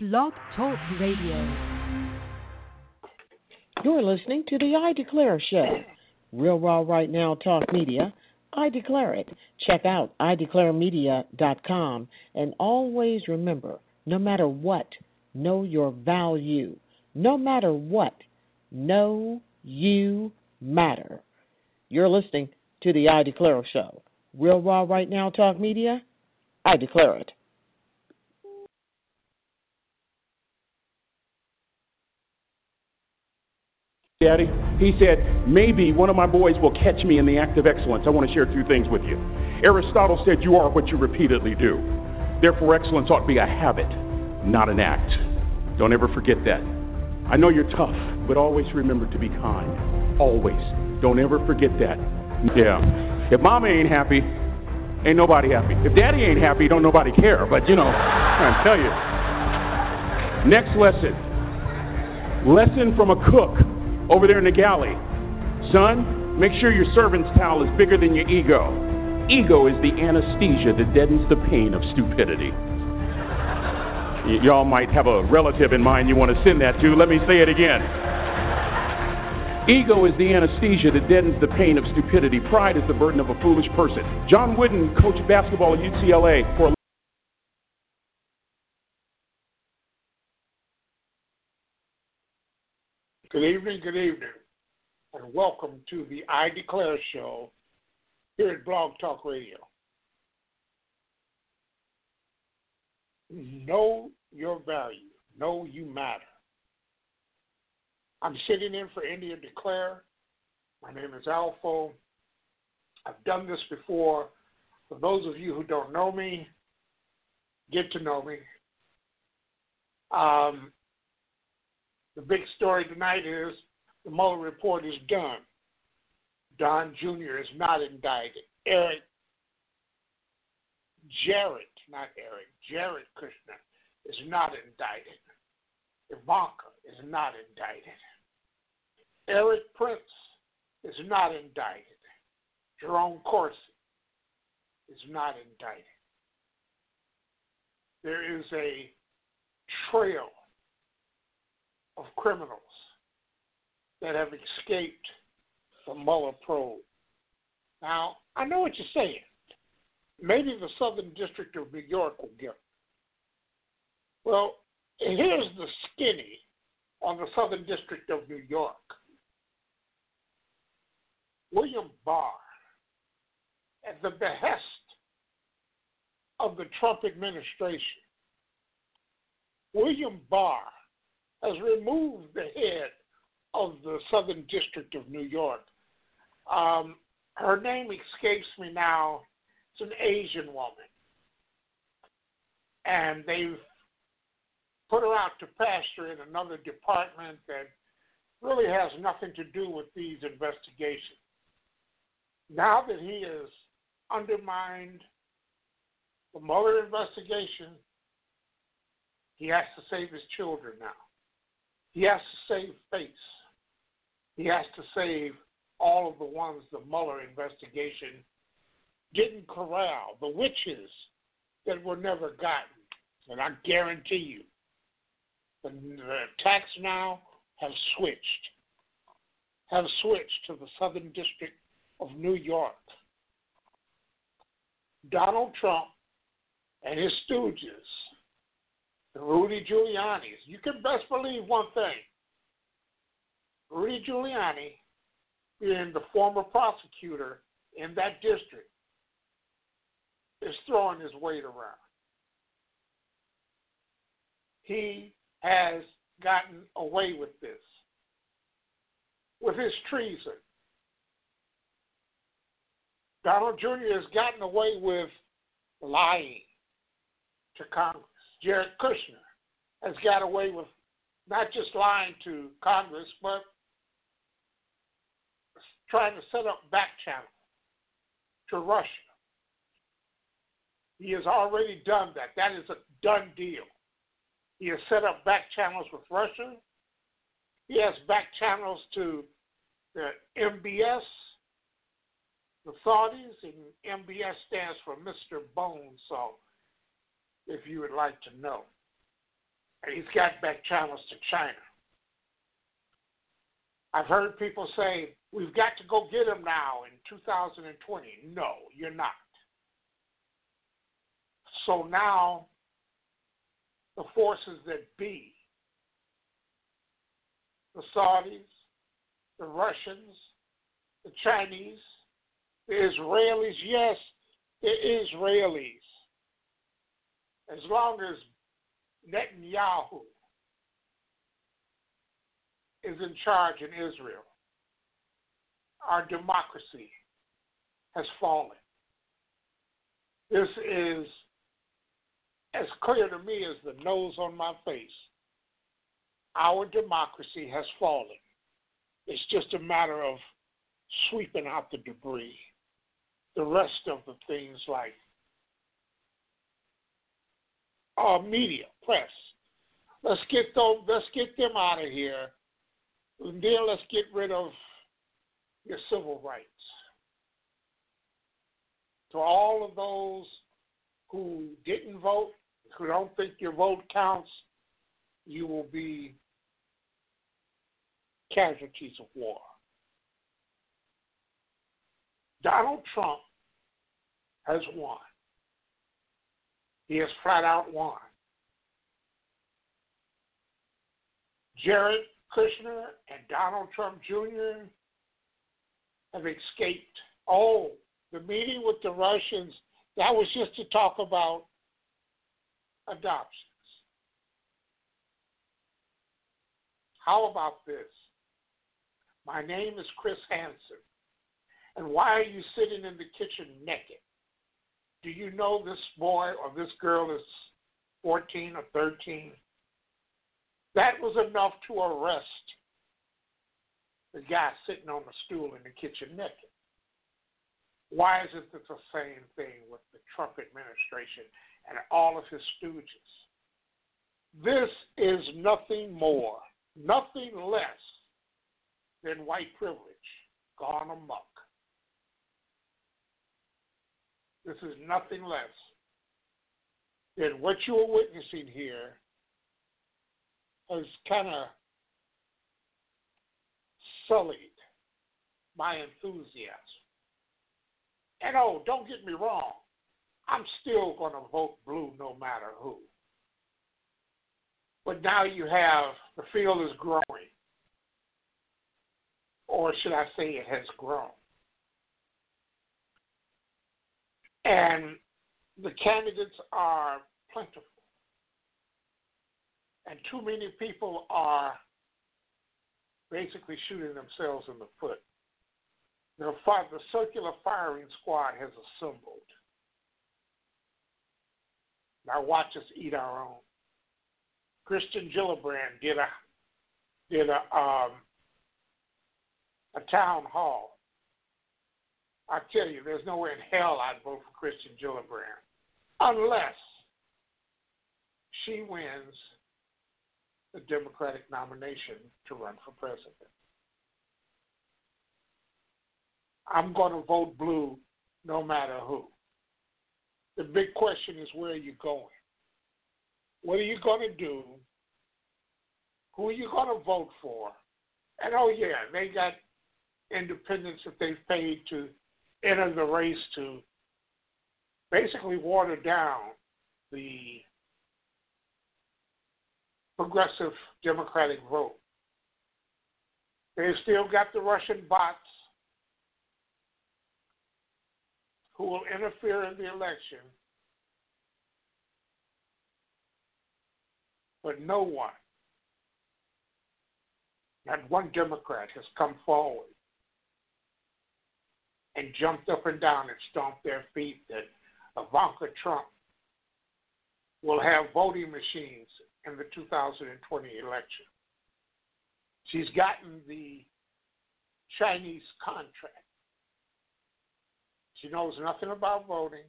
Blog Talk Radio. You're listening to the IDECLAIR Show. Real Raw Right Now Talk Media. I declare it. Check out ideclaremedia.com and always remember no matter what, know your value. No matter what, know you matter. You're listening to the IDECLAIR Show. Real Raw Right Now Talk Media. I declare it. Daddy, he said, maybe one of my boys will catch me in the act of excellence. I want to share two things with you. Aristotle said, You are what you repeatedly do. Therefore, excellence ought to be a habit, not an act. Don't ever forget that. I know you're tough, but always remember to be kind. Always. Don't ever forget that. Yeah. If mama ain't happy, ain't nobody happy. If daddy ain't happy, don't nobody care. But you know, I tell you. Next lesson. Lesson from a cook over there in the galley. Son, make sure your servant's towel is bigger than your ego. Ego is the anesthesia that deadens the pain of stupidity. Y- y'all might have a relative in mind you want to send that to. Let me say it again. Ego is the anesthesia that deadens the pain of stupidity. Pride is the burden of a foolish person. John Wooden coached basketball at UCLA for Good evening, good evening, and welcome to the IDECLAIR show here at Blog Talk Radio. Know your value, know you matter. I'm sitting in for India Declare. My name is Alpha. I've done this before. For those of you who don't know me, get to know me. Um, the big story tonight is the Mueller report is done. Don Jr. is not indicted. Eric Jared, not Eric, Jared Kushner is not indicted. Ivanka is not indicted. Erik Prince is not indicted. Jerome Corsi is not indicted. There is a trail of criminals that have escaped the Mueller probe. Now, I know what you're saying. Maybe the Southern District of New York will get them. Well, here's the skinny on the Southern District of New York. William Barr, at the behest of the Trump administration, William Barr has removed the head of the Southern District of New York. Um, her name escapes me now. It's an Asian woman. And they've put her out to pasture in another department that really has nothing to do with these investigations. Now that he has undermined the Mueller investigation, he has to save his children now. He has to save face. He has to save all of the ones the Mueller investigation didn't corral, the witches that were never gotten. And I guarantee you, the, the attacks now have switched, have switched to the Southern District of New York. Donald Trump and his stooges Rudy Giuliani's. You can best believe one thing. Rudy Giuliani, being the former prosecutor in that district, is throwing his weight around. He has gotten away with this, with his treason. Donald Jr. has gotten away with lying to Congress. Jared Kushner has got away with not just lying to Congress, but trying to set up back channel to Russia. He has already done that. That is a done deal. He has set up back channels with Russia. He has back channels to the MBS, the Saudis, and MBS stands for Mr. Bone Saw if you would like to know. he's got back channels to China. I've heard people say, we've got to go get him now in 2020. No, you're not. So now, the forces that be, the Saudis, the Russians, the Chinese, the Israelis, yes, the Israelis. As long as Netanyahu is in charge in Israel, our democracy has fallen. This is as clear to me as the nose on my face. Our democracy has fallen. It's just a matter of sweeping out the debris. The rest of the things like uh, media, press. Let's get those. Let's get them out of here. And then let's get rid of your civil rights. To all of those who didn't vote, who don't think your vote counts, you will be casualties of war. Donald Trump has won. He has flat out won. Jared Kushner and Donald Trump Jr. have escaped. Oh, the meeting with the Russians, that was just to talk about adoptions. How about this? My name is Chris Hansen. And why are you sitting in the kitchen naked? Do you know this boy or this girl is 14 or 13? That was enough to arrest the guy sitting on the stool in the kitchen naked. Why is it the same thing with the Trump administration and all of his stooges? This is nothing more, nothing less than white privilege gone amok. This is nothing less than what you are witnessing here has kind of sullied my enthusiasm. And oh, don't get me wrong, I'm still going to vote blue no matter who. But now you have the field is growing, or should I say it has grown. And the candidates are plentiful. And too many people are basically shooting themselves in the foot. The, the circular firing squad has assembled. Now watch us eat our own. Kirsten Gillibrand did a did a um, a town hall I tell you, there's nowhere in hell I'd vote for Kirsten Gillibrand unless she wins the Democratic nomination to run for president. I'm going to vote blue no matter who. The big question is where are you going? What are you going to do? Who are you going to vote for? And oh, yeah, they got independents that they've paid to enter the race to basically water down the progressive Democratic vote. They've still got the Russian bots who will interfere in the election, but no one, not one Democrat, has come forward and jumped up and down and stomped their feet that Ivanka Trump will have voting machines in the 2020 election. She's gotten the Chinese contract. She knows nothing about voting.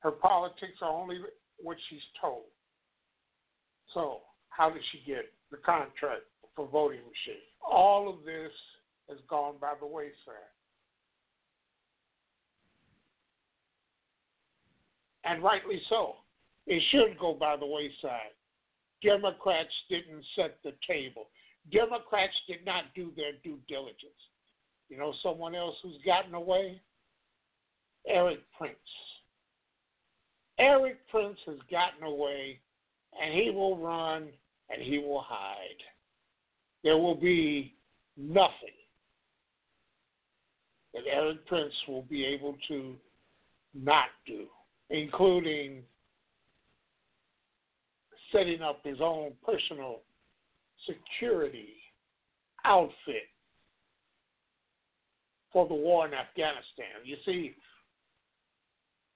Her politics are only what she's told. So, how did she get the contract for voting machines? All of this has gone by the wayside. And rightly so. It should go by the wayside. Democrats didn't set the table. Democrats did not do their due diligence. You know, someone else who's gotten away? Erik Prince. Erik Prince has gotten away, and he will run and he will hide. There will be nothing that Erik Prince will be able to not do, including setting up his own personal security outfit for the war in Afghanistan. You see,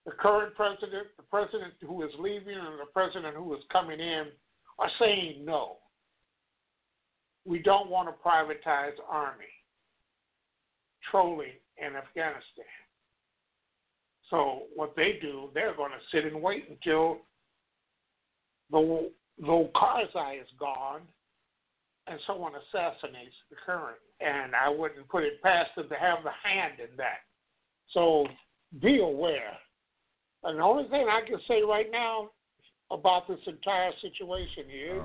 the current president, the president who is leaving, and the president who is coming in are saying no. We don't want to privatize army trolling in Afghanistan. So what they do, they're going to sit and wait until the the Karzai is gone and someone assassinates the current. And I wouldn't put it past them to have the hand in that. So be aware. And the only thing I can say right now about this entire situation is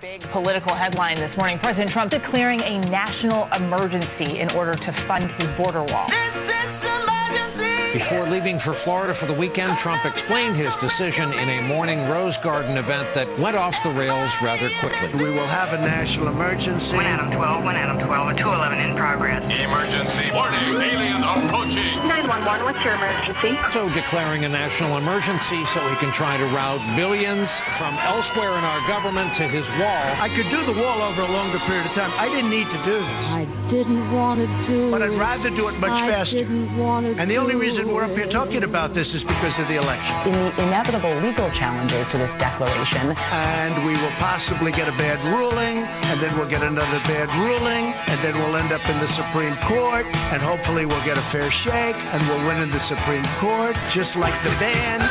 Big political headline this morning. President Trump declaring a national emergency in order to fund his border wall. Before leaving for Florida for the weekend, Trump explained his decision in a morning Rose Garden event that went off the rails rather quickly. We will have a national emergency. 1 Adam 12, 1 Adam 12, a 211 in progress. Emergency. Warning, alien approaching. 911, what's your emergency? So declaring a national emergency so he can try to route billions from elsewhere in our government to his wall. I could do the wall over a longer period of time. I didn't need to do this. I didn't want to do it. But I'd rather do it much I faster. didn't want to And the only do reason we're up here talking about this is because of the election. In the inevitable legal challenges to this declaration, And we will possibly get a bad ruling, and then we'll get another bad ruling, and then we'll end up in the Supreme Court, and hopefully we'll get a fair shake, and we'll win in the Supreme Court, just like the band.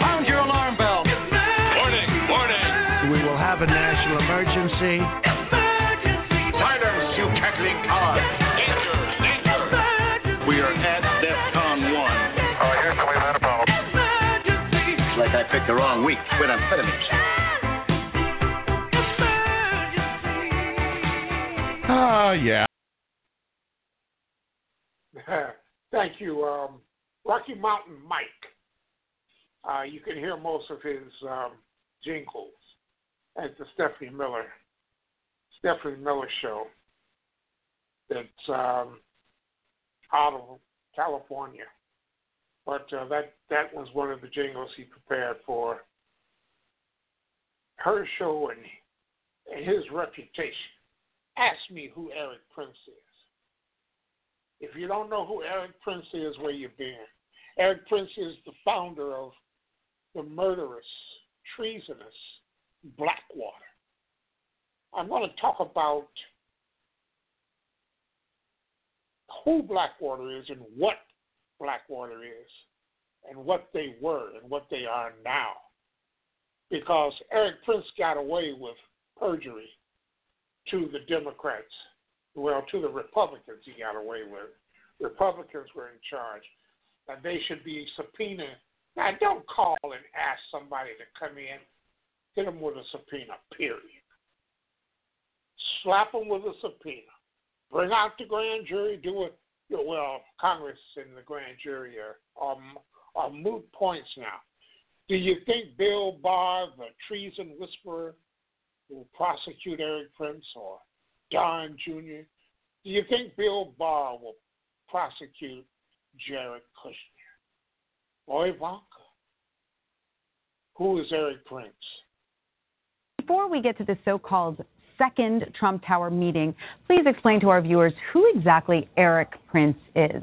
Sound your alarm bell. Warning, warning. We will have a national emergency. The wrong week to quit amphetamines. Ah, yeah. Thank you, um, Rocky Mountain Mike. Uh, you can hear most of his um, jingles at the Stephanie Miller Stephanie Miller show. That's um, out of California, but uh, that that was one of the jingles he prepared for her show and, and his reputation. Ask me who Erik Prince is. If you don't know who Erik Prince is, where you've been. Erik Prince is the founder of the murderous, treasonous Blackwater. I'm going to talk about who Blackwater is and what Blackwater is and what they were and what they are now. Because Erik Prince got away with perjury to the Democrats well, to the Republicans he got away with. Republicans were in charge. And they should be subpoenaed. Now, don't call and ask somebody to come in. Hit them with a subpoena, period. Slap them with a subpoena. Bring out the grand jury. Do it. Well, Congress and the grand jury are, are, are moot points now. Do you think Bill Barr, the treason whisperer, will prosecute Erik Prince or Don Jr. Do you think Bill Barr will prosecute Jared Kushner or Ivanka? Who is Erik Prince? Before we get to the so called second Trump Tower meeting, please explain to our viewers who exactly Erik Prince is.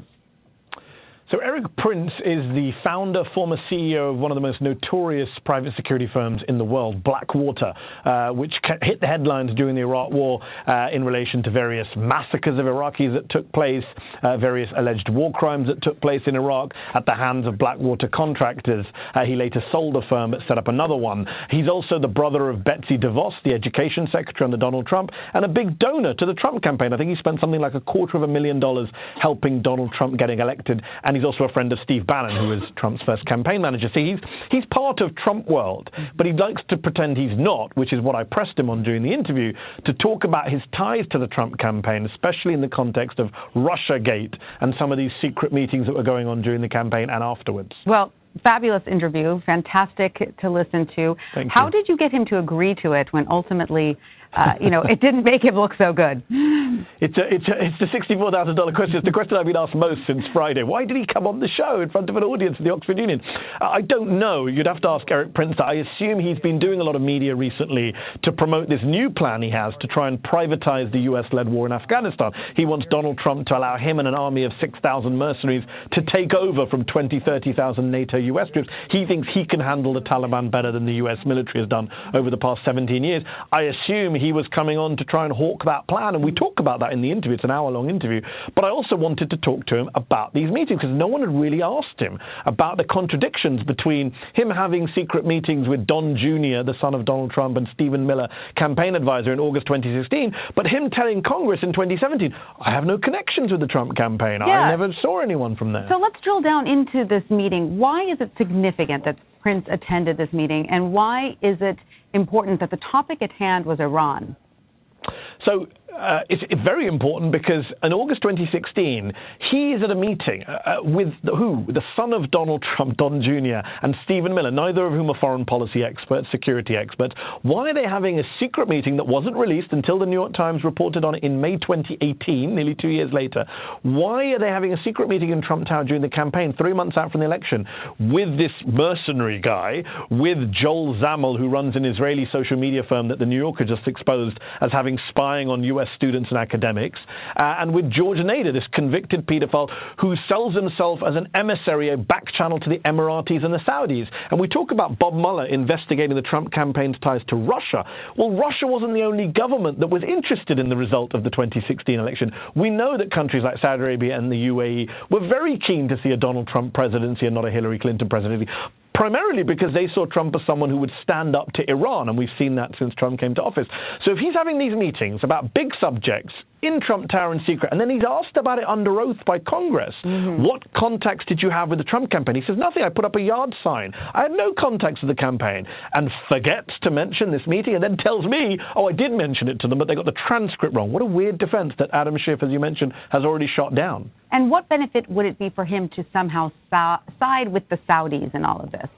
So, Erik Prince is the founder, former CEO of one of the most notorious private security firms in the world, Blackwater, uh, which hit the headlines during the Iraq War uh, in relation to various massacres of Iraqis that took place, uh, various alleged war crimes that took place in Iraq at the hands of Blackwater contractors. Uh, he later sold the firm but set up another one. He's also the brother of Betsy DeVos, the education secretary under Donald Trump, and a big donor to the Trump campaign. I think he spent something like a quarter of a million dollars helping Donald Trump getting elected. And he's also a friend of Steve Bannon, who was Trump's first campaign manager. So he's he's part of Trump world, but he likes to pretend he's not, which is what I pressed him on during the interview to talk about his ties to the Trump campaign, especially in the context of Russiagate and some of these secret meetings that were going on during the campaign and afterwards. Well, fabulous interview, fantastic to listen to. Thank How you. did you get him to agree to it when ultimately, uh, you know, it didn't make him look so good? It's a, it's a, it's the sixty-four thousand dollar question. It's the question I've been asked most since Friday. Why did he come on the show in front of an audience at the Oxford Union? Uh, I don't know. You'd have to ask Erik Prince. I assume he's been doing a lot of media recently to promote this new plan he has to try and privatize the U.S.-led war in Afghanistan. He wants Donald Trump to allow him and an army of six thousand mercenaries to take over from 20, 30,000 NATO U.S. troops. He thinks he can handle the Taliban better than the U.S. military has done over the past 17 years. I assume he was coming on to try and hawk that plan, and we talk about that in the interview. It's an hour-long interview. But I also wanted to talk to him about these meetings because no one had really asked him about the contradictions between him having secret meetings with Don Jr., the son of Donald Trump, and Stephen Miller, campaign advisor in August 2016, but him telling Congress in 2017, I have no connections with the Trump campaign. Yeah. I never saw anyone from there. So let's drill down into this meeting. Why is it significant that Prince attended this meeting, and why is it important that the topic at hand was Iran? So uh, it's, very important because in August 2016, he is at a meeting uh, uh, with the, who? The son of Donald Trump, Don Jr., and Stephen Miller, neither of whom are foreign policy experts, security experts. Why are they having a secret meeting that wasn't released until the New York Times reported on it in May 2018, nearly two years later? Why are they having a secret meeting in Trump Tower during the campaign, three months out from the election, with this mercenary guy, with Joel Zamel, who runs an Israeli social media firm that the New Yorker just exposed as having spying on U.S. students and academics, uh, and with George Nader, this convicted pedophile who sells himself as an emissary, a back channel to the Emiratis and the Saudis. And we talk about Bob Mueller investigating the Trump campaign's ties to Russia. Well, Russia wasn't the only government that was interested in the result of the 2016 election. We know that countries like Saudi Arabia and the UAE were very keen to see a Donald Trump presidency and not a Hillary Clinton presidency primarily because they saw Trump as someone who would stand up to Iran, and we've seen that since Trump came to office. So if he's having these meetings about big subjects in Trump Tower in secret, and then he's asked about it under oath by Congress, mm-hmm. what contacts did you have with the Trump campaign? He says, nothing. I put up a yard sign. I had no contacts with the campaign, and forgets to mention this meeting, and then tells me, oh, I did mention it to them, but they got the transcript wrong. What a weird defense that Adam Schiff, as you mentioned, has already shot down. And what benefit would it be for him to somehow so- side with the Saudis in all of this?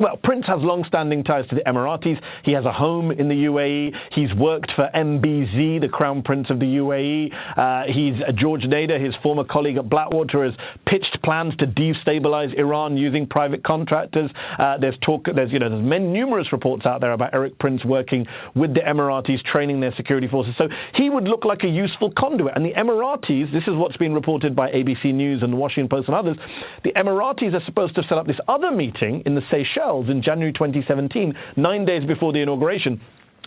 Well, Prince has long-standing ties to the Emiratis. He has a home in the UAE. He's worked for MBZ, the Crown Prince of the UAE. Uh, he's uh, George Nader, his former colleague at Blackwater, has pitched plans to destabilize Iran using private contractors. Uh, there's talk, there's you know, there's many, numerous reports out there about Erik Prince working with the Emiratis, training their security forces. So he would look like a useful conduit. And the Emiratis, this is what's been reported by ABC News and the Washington Post and others. The Emiratis are supposed to set up this other meeting in the Seychelles in January 2017, nine days before the inauguration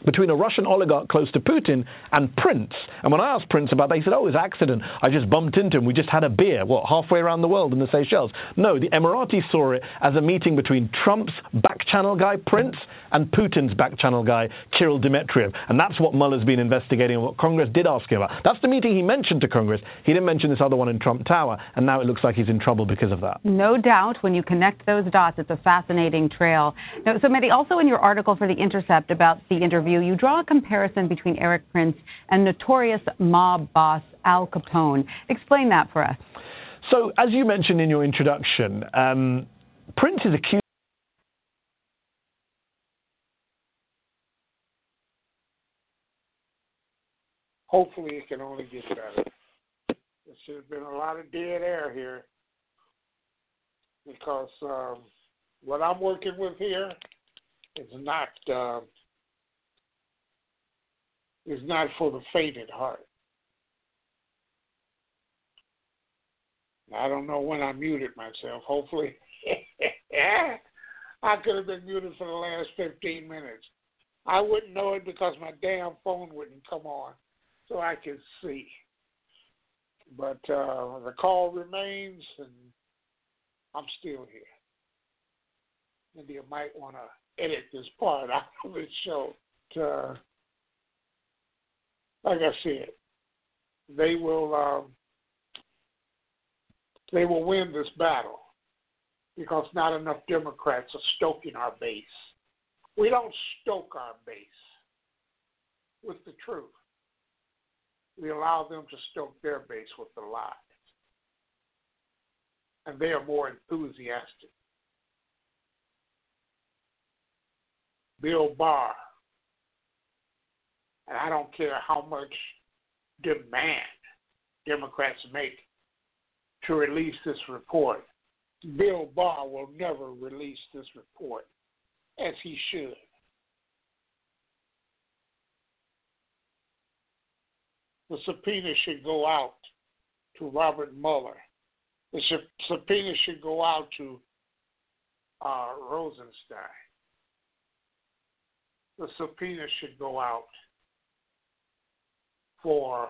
between a Russian oligarch close to Putin and Prince. And when I asked Prince about that, he said, oh, it was an accident. I just bumped into him. We just had a beer, what, halfway around the world in the Seychelles. No, the Emiratis saw it as a meeting between Trump's back channel guy, Prince, and Putin's back channel guy, Kirill Dmitriev. And that's what Mueller's been investigating and what Congress did ask him about. That's the meeting he mentioned to Congress. He didn't mention this other one in Trump Tower, and now it looks like he's in trouble because of that. No doubt, when you connect those dots, it's a fascinating trail. Now, so, Mehdi, also in your article for The Intercept about the interview, you draw a comparison between Erik Prince and notorious mob boss Al Capone. Explain that for us. So, as you mentioned in your introduction, um, Prince is accused. Hopefully, it can only get better. There should have been a lot of dead air here because um, what I'm working with here is not uh, is not for the faint at heart. I don't know when I muted myself. Hopefully, I could have been muted for the last 15 minutes. I wouldn't know it because my damn phone wouldn't come on so I could see. But uh, the call remains, and I'm still here. Maybe you might want to edit this part out of the show. To, like I said, they will um, they will win this battle because not enough Democrats are stoking our base. We don't stoke our base with the truth. We allow them to stoke their base with the lies. And they are more enthusiastic. Bill Barr, and I don't care how much demand Democrats make to release this report. Bill Barr will never release this report as he should. The subpoena should go out to Robert Mueller. The subpoena should go out to uh, Rosenstein. The subpoena should go out for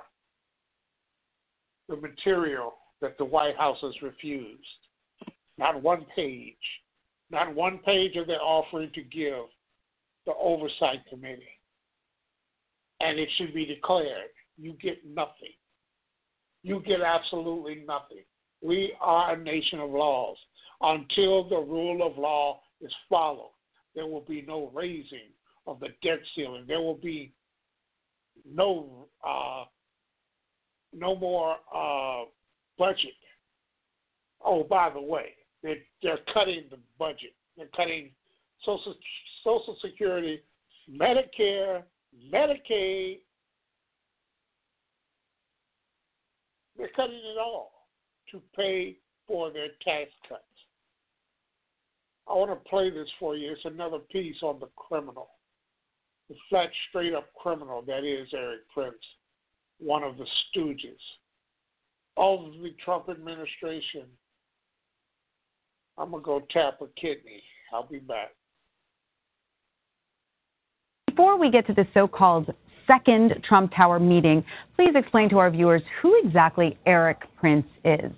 the material that the White House has refused. Not one page, not one page of their offering to give the Oversight Committee. And it should be declared you get nothing. You get absolutely nothing. We are a nation of laws. Until the rule of law is followed, there will be no raising of the debt ceiling. There will be no uh, no more uh, budget. Oh, by the way, they're, they're cutting the budget. They're cutting Social Social Security, Medicare, Medicaid. They're cutting it all to pay for their tax cuts. I want to play this for you. It's another piece on the criminal, the flat, straight up criminal that is Erik Prince one of the stooges of the Trump administration. I'm going to go tap a kidney. I'll be back. Before we get to the so called second Trump Tower meeting, please explain to our viewers who exactly Erik Prince is.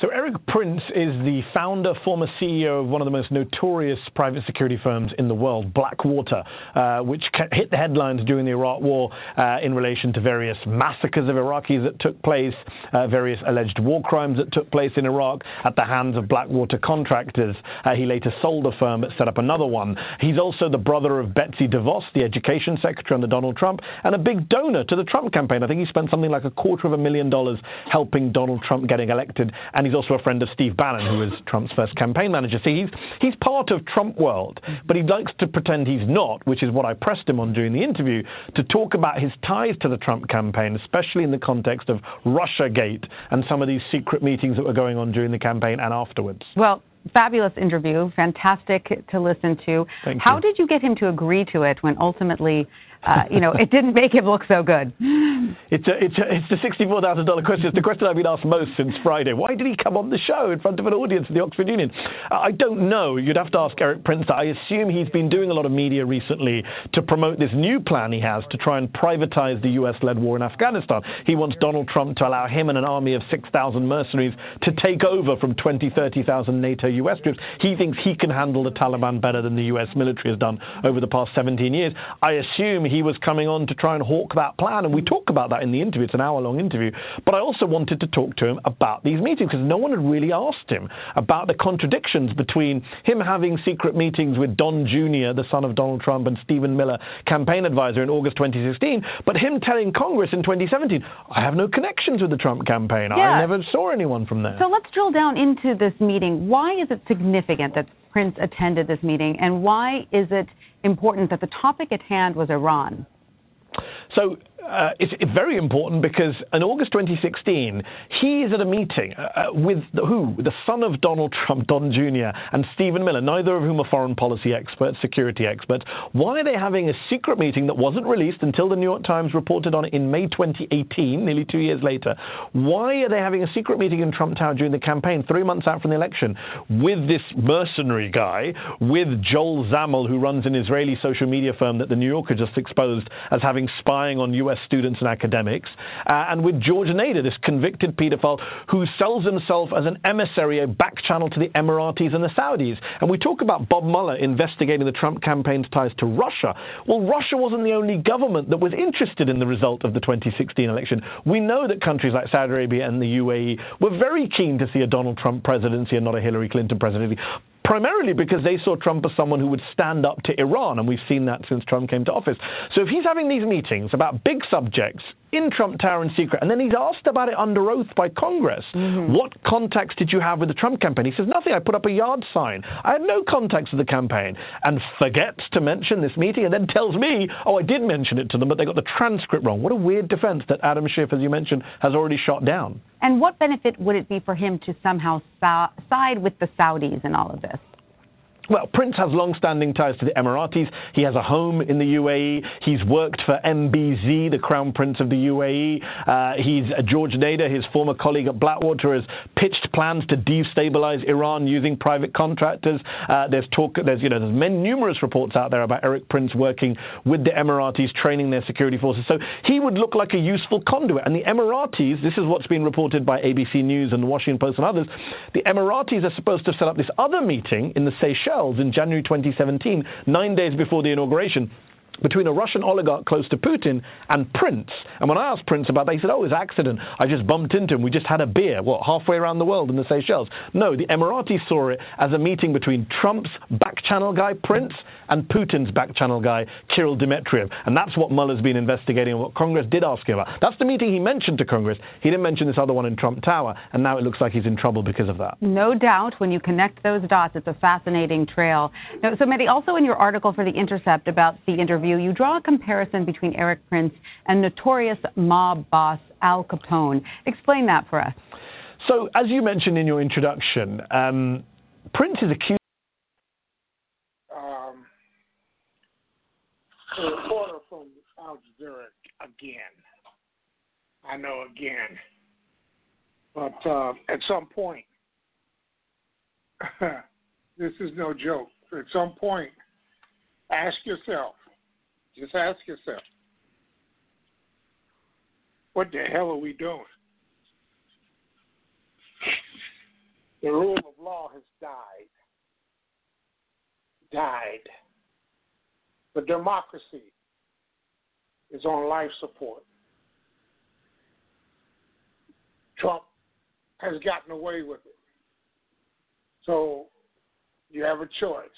So Erik Prince is the founder, former CEO of one of the most notorious private security firms in the world, Blackwater, uh, which hit the headlines during the Iraq War uh, in relation to various massacres of Iraqis that took place, uh, various alleged war crimes that took place in Iraq at the hands of Blackwater contractors. Uh, he later sold the firm but set up another one. He's also the brother of Betsy DeVos, the education secretary under Donald Trump, and a big donor to the Trump campaign. I think he spent something like a quarter of a million dollars helping Donald Trump getting elected. And He's also a friend of Steve Bannon, who was Trump's first campaign manager. So he's, he's part of Trump world, but he likes to pretend he's not, which is what I pressed him on during the interview, to talk about his ties to the Trump campaign, especially in the context of Russiagate and some of these secret meetings that were going on during the campaign and afterwards. Well, fabulous interview, fantastic to listen to. Thank How you. did you get him to agree to it when ultimately uh, you know, it didn't make him look so good. It's a, it's a, it's the sixty-four thousand dollar question. It's the question I've been asked most since Friday. Why did he come on the show in front of an audience at the Oxford Union? I don't know. You'd have to ask Erik Prince. I assume he's been doing a lot of media recently to promote this new plan he has to try and privatize the U.S.-led war in Afghanistan. He wants Donald Trump to allow him and an army of six thousand mercenaries to take over from 20, 30,000 NATO U.S. troops. He thinks he can handle the Taliban better than the U.S. military has done over the past 17 years. I assume he was coming on to try and hawk that plan, and we talk about that in the interview. It's an hour long interview. But I also wanted to talk to him about these meetings because no one had really asked him about the contradictions between him having secret meetings with Don Jr., the son of Donald Trump, and Stephen Miller, campaign advisor, in August 2016, but him telling Congress in 2017, I have no connections with the Trump campaign. Yeah. I never saw anyone from there. So let's drill down into this meeting. Why is it significant that Prince attended this meeting, and why is it important that the topic at hand was Iran? So uh, it's, very important because in August 2016, he is at a meeting uh, uh with the, who? The son of Donald Trump, Don Jr., and Stephen Miller, neither of whom are foreign policy experts, security experts. Why are they having a secret meeting that wasn't released until the New York Times reported on it in May 2018, nearly two years later? Why are they having a secret meeting in Trump Tower during the campaign, three months out from the election, with this mercenary guy, with Joel Zamel, who runs an Israeli social media firm that the New Yorker just exposed as having spying on U.S U.S. students and academics, uh, and with George Nader, this convicted pedophile who sells himself as an emissary, a back channel to the Emiratis and the Saudis. And we talk about Bob Mueller investigating the Trump campaign's ties to Russia. Well, Russia wasn't the only government that was interested in the result of the 2016 election. We know that countries like Saudi Arabia and the UAE were very keen to see a Donald Trump presidency and not a Hillary Clinton presidency primarily because they saw Trump as someone who would stand up to Iran, and we've seen that since Trump came to office. So if he's having these meetings about big subjects in Trump Tower in secret, and then he's asked about it under oath by Congress, mm-hmm. what contacts did you have with the Trump campaign? He says, nothing. I put up a yard sign. I had no contacts with the campaign, and forgets to mention this meeting, and then tells me, oh, I did mention it to them, but they got the transcript wrong. What a weird defense that Adam Schiff, as you mentioned, has already shot down. And what benefit would it be for him to somehow side with the Saudis in all of this? Well, Prince has long-standing ties to the Emiratis. He has a home in the UAE. He's worked for MBZ, the Crown Prince of the UAE. Uh, he's uh, George Nader, his former colleague at Blackwater, has pitched plans to destabilize Iran using private contractors. Uh, there's talk, there's you know, there's many, numerous reports out there about Erik Prince working with the Emiratis, training their security forces. So he would look like a useful conduit. And the Emiratis, this is what's been reported by ABC News and the Washington Post and others. The Emiratis are supposed to set up this other meeting in the Seychelles in January 2017, nine days before the inauguration between a Russian oligarch close to Putin and Prince. And when I asked Prince about that, he said, Oh, it was accident. I just bumped into him. We just had a beer, what, halfway around the world in the Seychelles. No, the Emiratis saw it as a meeting between Trump's back channel guy, Prince, and Putin's back channel guy, Kirill Dmitriev. And that's what Mueller's been investigating and what Congress did ask him about. That's the meeting he mentioned to Congress. He didn't mention this other one in Trump Tower, and now it looks like he's in trouble because of that. No doubt. When you connect those dots, it's a fascinating trail. Now, so, Mehdi, also in your article for The Intercept about the interview, you draw a comparison between Erik Prince and notorious mob boss Al Capone. Explain that for us. So, as you mentioned in your introduction, um, Prince is accused. Um, a reporter from Al Jazeera again. I know again. But uh, at some point, this is no joke. At some point, ask yourself just ask yourself, what the hell are we doing? The rule of law has died. Died. The democracy is on life support. Trump has gotten away with it. So you have a choice.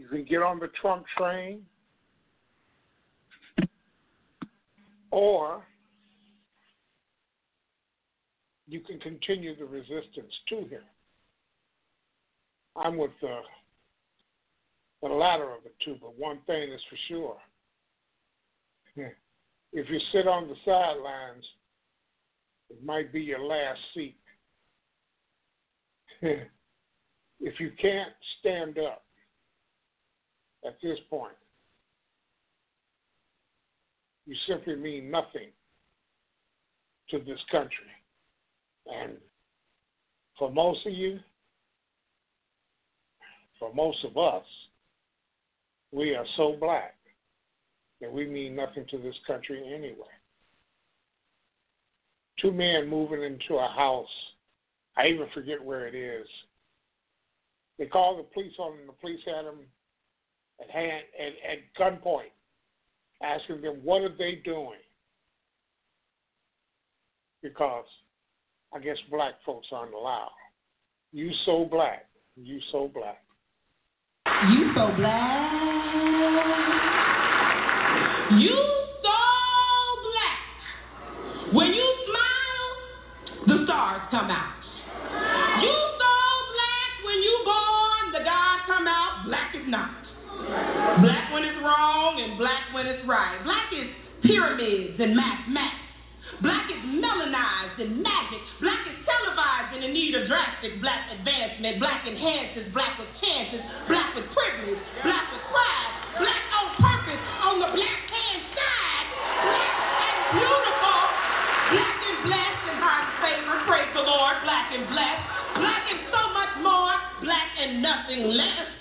You can get on the Trump train, or you can continue the resistance to him. I'm with the, the latter of the two, but one thing is for sure. If you sit on the sidelines, it might be your last seat. if you can't stand up, at this point. You simply mean nothing to this country. And for most of you, for most of us, we are so black that we mean nothing to this country anyway. Two men moving into a house. I even forget where it is. They called the police on them. The police had them at hand at, at gunpoint, asking them what are they doing? Because I guess black folks aren't allowed. You so black. You so black. You so black. You so black. When you smile, the stars come out. You so black when you born, the God come out, black is not. Black when it's wrong and black when it's right. Black is pyramids and math math. Black is melanized and magic. Black is televised and the need of drastic black advancement. Black enhances, black with chances, black with privilege, black with pride, black on purpose on the black hand side. Black and beautiful, black and blessed and highly favored. Praise the Lord, black and blessed. Black and so much more, black and nothing less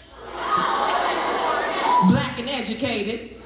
educated.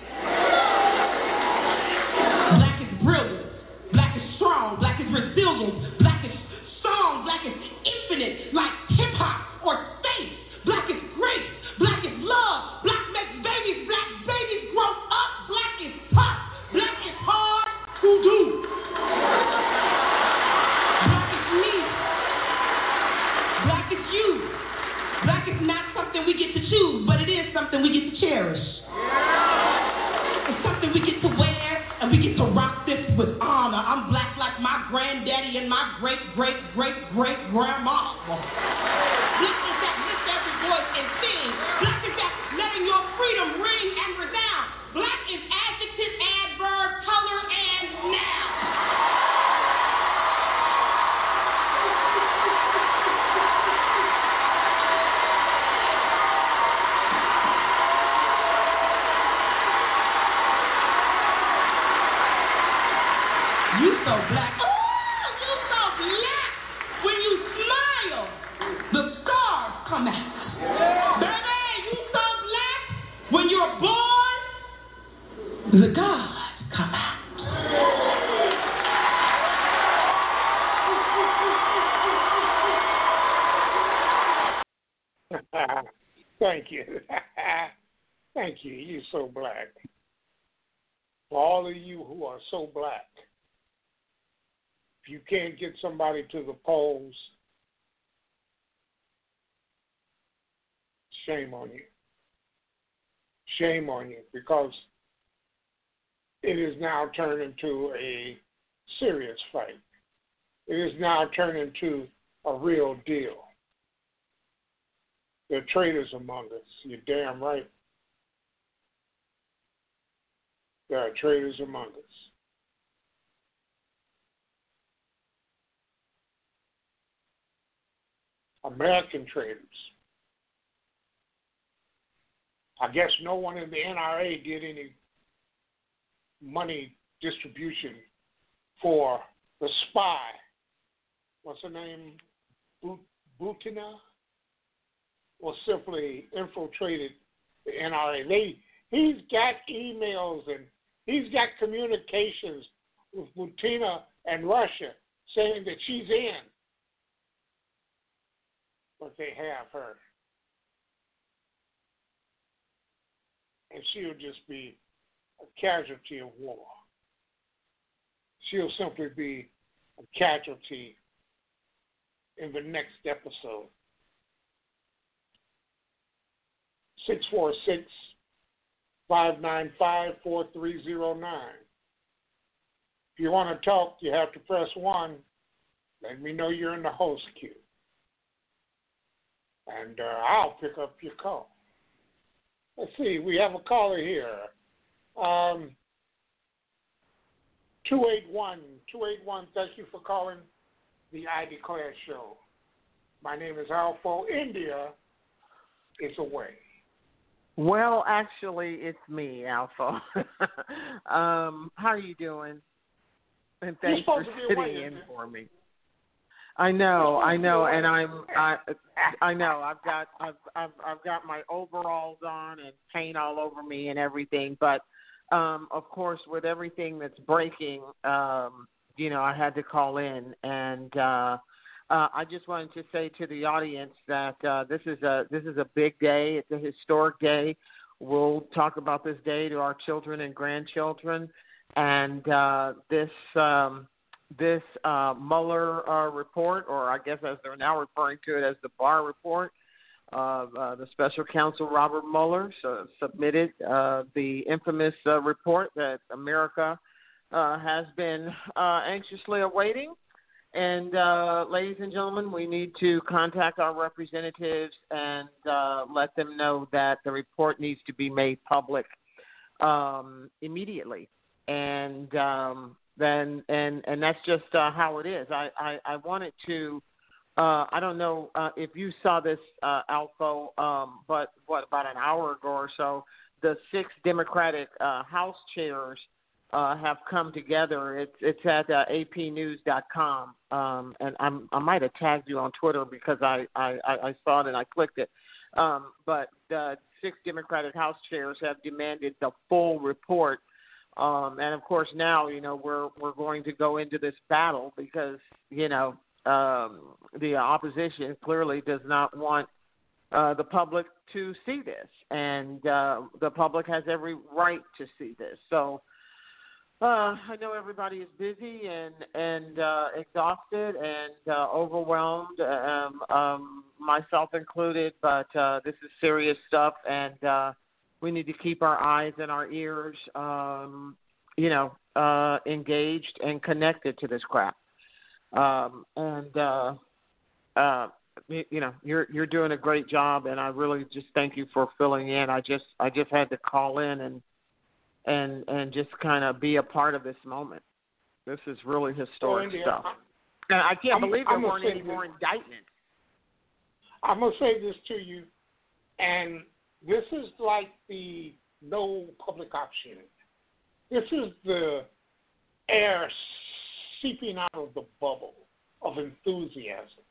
You so black. Oh, you so black. When you smile, the stars come out. Baby, you so black. When you're born, the gods come out. Thank you. Thank you. You're so black. For all of you who are so black, if you can't get somebody to the polls, shame on you. Shame on you because it is now turned into a serious fight. It is now turned into a real deal. There are traitors among us. You're damn right. There are traitors among us. American traders. I guess no one in the NRA did any money distribution for the spy. What's her name? Butina? Or simply infiltrated the NRA. They he's got emails and he's got communications with Butina and Russia saying that she's in. But they have her. And she'll just be a casualty of war. She'll simply be a casualty in the next episode. 646 595 4309. If you want to talk, you have to press 1. Let me know you're in the host queue. And uh, I'll pick up your call. Let's see, we have a caller here. Um, 281, 281, thank you for calling the IDECLAIR show. My name is Alpha. India is away. Well, actually, it's me, Alpha. um, how are you doing? And thanks for sitting in for me. I know, I know, and I'm I I know I've got I've I've I've got my overalls on and paint all over me and everything, but um of course with everything that's breaking, um, you know, I had to call in and uh uh, I just wanted to say to the audience that uh, this is a this is a big day. It's a historic day. We'll talk about this day to our children and grandchildren, and uh, this um, this uh, Mueller uh, report, or I guess as they're now referring to it as the Barr report, of uh, the special counsel Robert Mueller so submitted uh, the infamous uh, report that America uh, has been uh, anxiously awaiting. And uh, ladies and gentlemen, we need to contact our representatives and uh, let them know that the report needs to be made public um, immediately. And um, then, and and that's just uh, how it is. I I, I wanted to. Uh, I don't know uh, if you saw this, uh, Alpha, um, but what about an hour ago or so, the six Democratic uh, House chairs uh, have come together. It's it's at uh, apnews.com, um, and I'm I might have tagged you on Twitter because I I, I saw it and I clicked it. Um, but the six Democratic House chairs have demanded the full report, um, and of course now you know we're we're going to go into this battle because you know um, the opposition clearly does not want uh, the public to see this, and uh, the public has every right to see this. So uh, I know everybody is busy and and uh, exhausted and uh, overwhelmed, um, um, myself included. But uh, this is serious stuff, and uh, we need to keep our eyes and our ears, um, you know, uh, engaged and connected to this crap. Um, and uh, uh, you know, you're you're doing a great job, and I really just thank you for filling in. I just I just had to call in and and and just kind of be a part of this moment. This is really historic Well, stuff, and I can't I'm- believe there I'm weren't any more indictments. I'm gonna say this to you, and this is like the no public option. This is the air seeping out of the bubble of enthusiasm.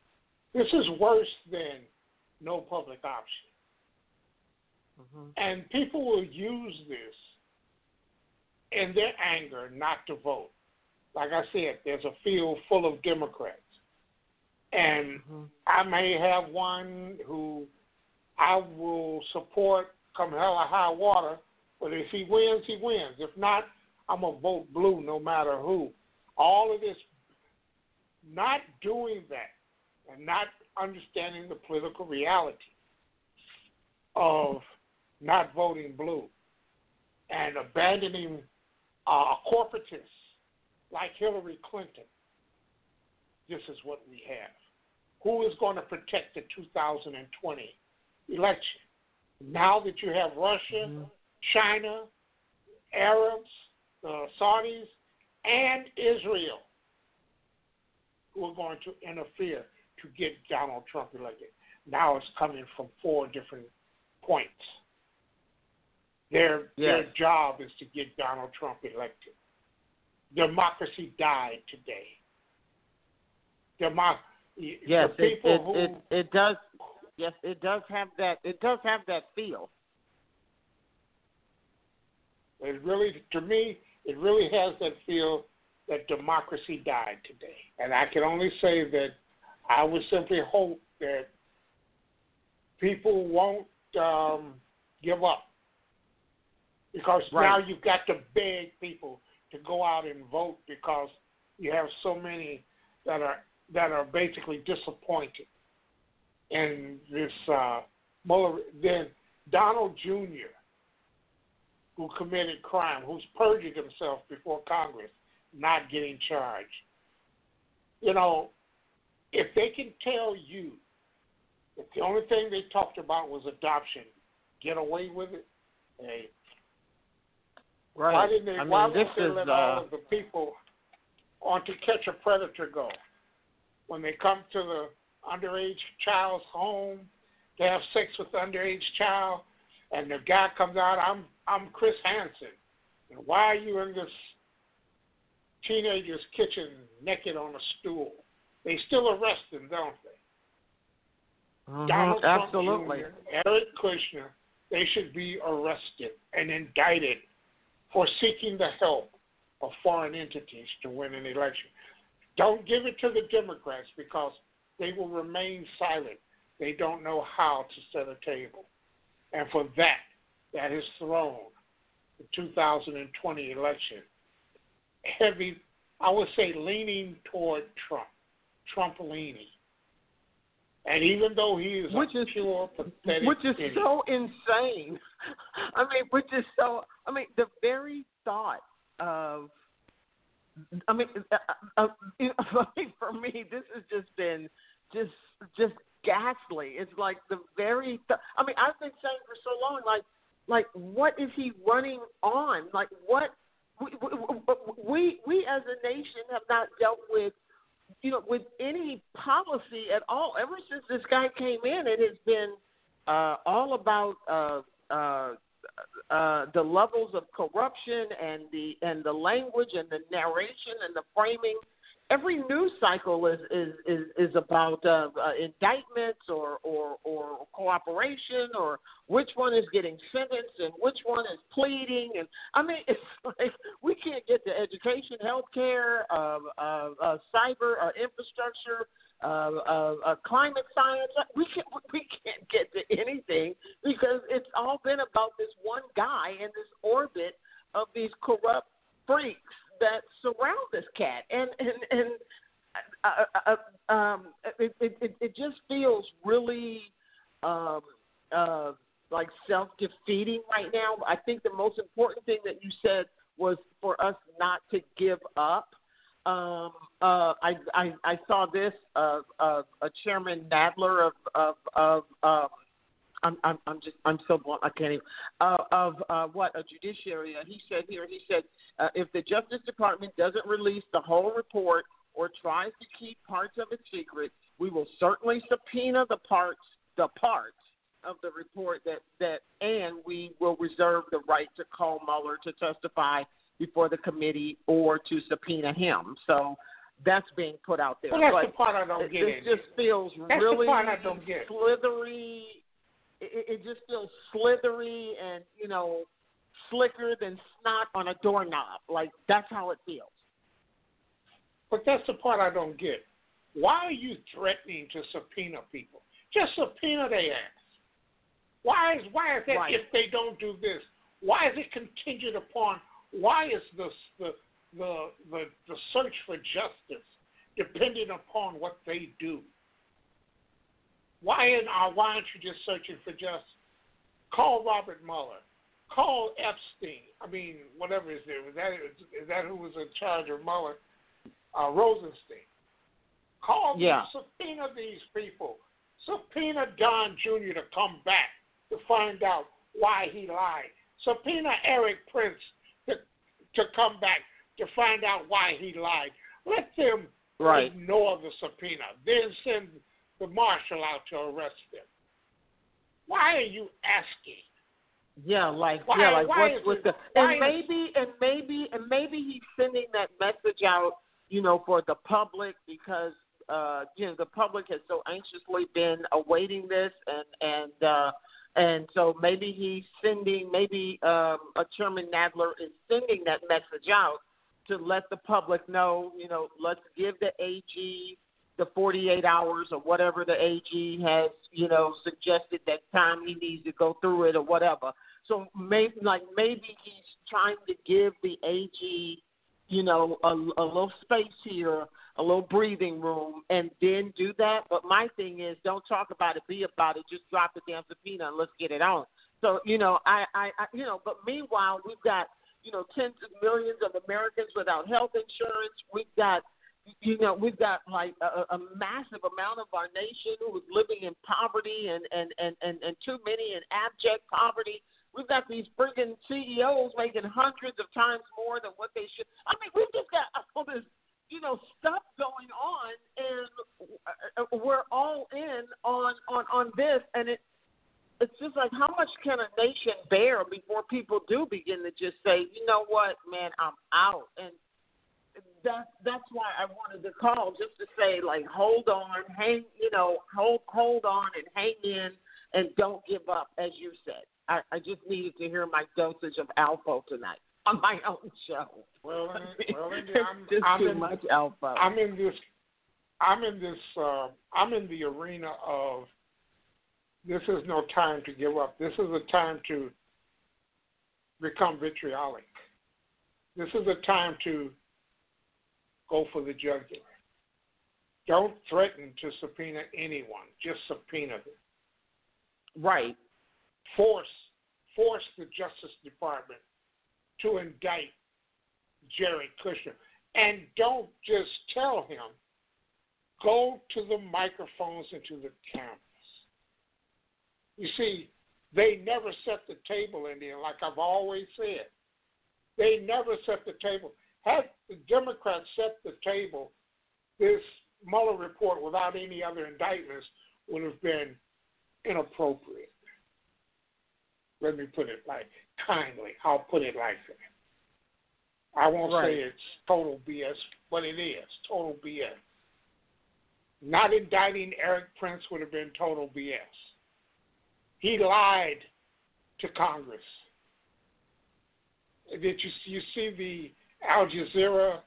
This is worse than no public option. Mm-hmm. And people will use this in their anger not to vote. Like I said, there's a field full of Democrats. And mm-hmm. I may have one who I will support come hell or high water, but if he wins, he wins. If not, I'm going to vote blue no matter who. All of this, not doing that and not understanding the political reality of not voting blue and abandoning uh, corporatists like Hillary Clinton. This is what we have. Who is going to protect the 2020 election? Now that you have Russia, mm-hmm. China, Arabs, the Saudis, and Israel who are going to interfere to get Donald Trump elected. Now it's coming from four different points. Their their job is to get Donald Trump elected. Democracy died today. Demo- Yes, the it, it, who it it does. Yes, it does have that. It does have that feel. It really, to me, it really has that feel that democracy died today. And I can only say that I would simply hope that people won't um, give up. Because now you've got to beg people to go out and vote because you have so many that are that are basically disappointed in this uh, Mueller. Then Donald Jr who committed crime, who's perjured himself before Congress, not getting charged. You know, if they can tell you that the only thing they talked about was adoption, get away with it, hey, Right. why didn't they? I mean, why this won't they is, let uh, all of the people on to catch a predator go? When they come to the underage child's home to have sex with the underage child, and the guy comes out, I'm I'm Chris Hansen, and why are you in this teenager's kitchen naked on a stool? They still arrest him, don't they? Mhm, Donald Trump absolutely. Jr., Eric Kushner, they should be arrested and indicted for seeking the help of foreign entities to win an election. Don't give it to the Democrats because they will remain silent. They don't know how to set a table. And for that, that has thrown the 2020 election heavy, I would say, leaning toward Trump, Trump leaning. And even though he is Which a is- pure, pathetic which is idiot, so insane. I mean, which is so. I mean, the very thought of. I mean, uh, uh, uh, for me, this has just been just just ghastly. It's like the very. Th- I mean, I've been saying for so long, like, like what is he running on? Like, what we we we as a nation have not dealt with you know, with any policy at all. Ever since this guy came in, it has been uh, all about uh, uh, uh, the levels of corruption and the and the language and the narration and the framing. Every news cycle is is is, is about uh, uh, indictments or, or or cooperation or which one is getting sentenced and which one is pleading and I mean it's like we can't get to education, healthcare, uh, uh, uh, cyber uh, infrastructure, uh, uh, uh, climate science. We can't we can't get to anything because it's all been about this one guy in this orbit of these corrupt freaks that surround this cat, and and and uh, uh, uh, um, it it it just feels really um, uh, like self defeating right now. I think the most important thing that you said was for us not to give up. Um, uh, I, I I saw this of uh, uh, Chairman Nadler of of of um, I'm I'm I'm just I'm so blunt I can't even uh, of uh, what a judiciary. Uh, he said here he said uh, if the Justice Department doesn't release the whole report or tries to keep parts of it secret, we will certainly subpoena the parts the parts of the report that that and we will reserve the right to call Mueller to testify before the committee or to subpoena him. So that's being put out there. Well, that's but the part I don't it, get. It just feels that's really the part I don't get. slithery. It, it just feels slithery and you know slicker than snot on a doorknob. Like that's how it feels. But that's the part I don't get. Why are you threatening to subpoena people? Just subpoena their ass. Why is why is that Right. if they don't do this? Why is it contingent upon? Why is the the the the, the search for justice dependent upon what they do? Why in, uh, why aren't you just searching for justice? Call Robert Mueller. Call Epstein. I mean, whatever is there. Is that is that who was in charge of Mueller? Uh, Rosenstein. Call Yeah. these, subpoena these people. Subpoena Don Jr. to come back to find out why he lied. Subpoena Erik Prince to come back to find out why he lied. Let them Right. ignore the subpoena. Then send the marshal out to arrest them. Why are you asking? Yeah, like Why- yeah, like what's with the and is- maybe and maybe and maybe he's sending that message out, you know, for the public because uh you know the public has so anxiously been awaiting this and and uh and so maybe he's sending maybe um a Chairman Nadler is sending that message out to let the public know, you know, let's give the AG the 48 hours or whatever the AG has, you know, suggested that time he needs to go through it or whatever. So maybe, like maybe he's trying to give the AG, you know, a, a little space here, a little breathing room, and then do that. But my thing is, don't talk about it, be about it. Just drop the damn subpoena and let's get it on. So you know, I, I, I you know, but meanwhile, we've got you know tens of millions of Americans without health insurance. We've got you know, we've got like a, a massive amount of our nation who is living in poverty and, and, and, and, and too many in abject poverty. We've got these friggin' CEOs making hundreds of times more than what they should. I mean, we've just got all this, you know, stuff going on, and uh, we're all in on on on this, and it it's just like how much can a nation bear before people do begin to just say, you know what, man, I'm out, and that's that's why I wanted to call just to say like hold on, hang you know, hold hold on and hang in and don't give up as you said. I, I just needed to hear my dosage of alpha tonight on my own show. Well, well, it's I'm, just I'm too in, much alpha. I'm in this. I'm in this. Uh, I'm in the arena of. This is no time to give up. This is a time to become vitriolic. This is a time to go for the jugular. Don't threaten to subpoena anyone. Just subpoena them. Right. Force force the Justice Department to indict Jared Kushner. And don't just tell him. Go to the microphones and to the cameras. You see, they never set the table in there, like I've always said. They never set the table. Had the Democrats set the table, this Mueller report without any other indictments would have been inappropriate. Let me put it like kindly. I'll put it like that. I won't Right. say it's total BS, but it is total BS. Not indicting Erik Prince would have been total BS. He lied to Congress. Did you you see the Al Jazeera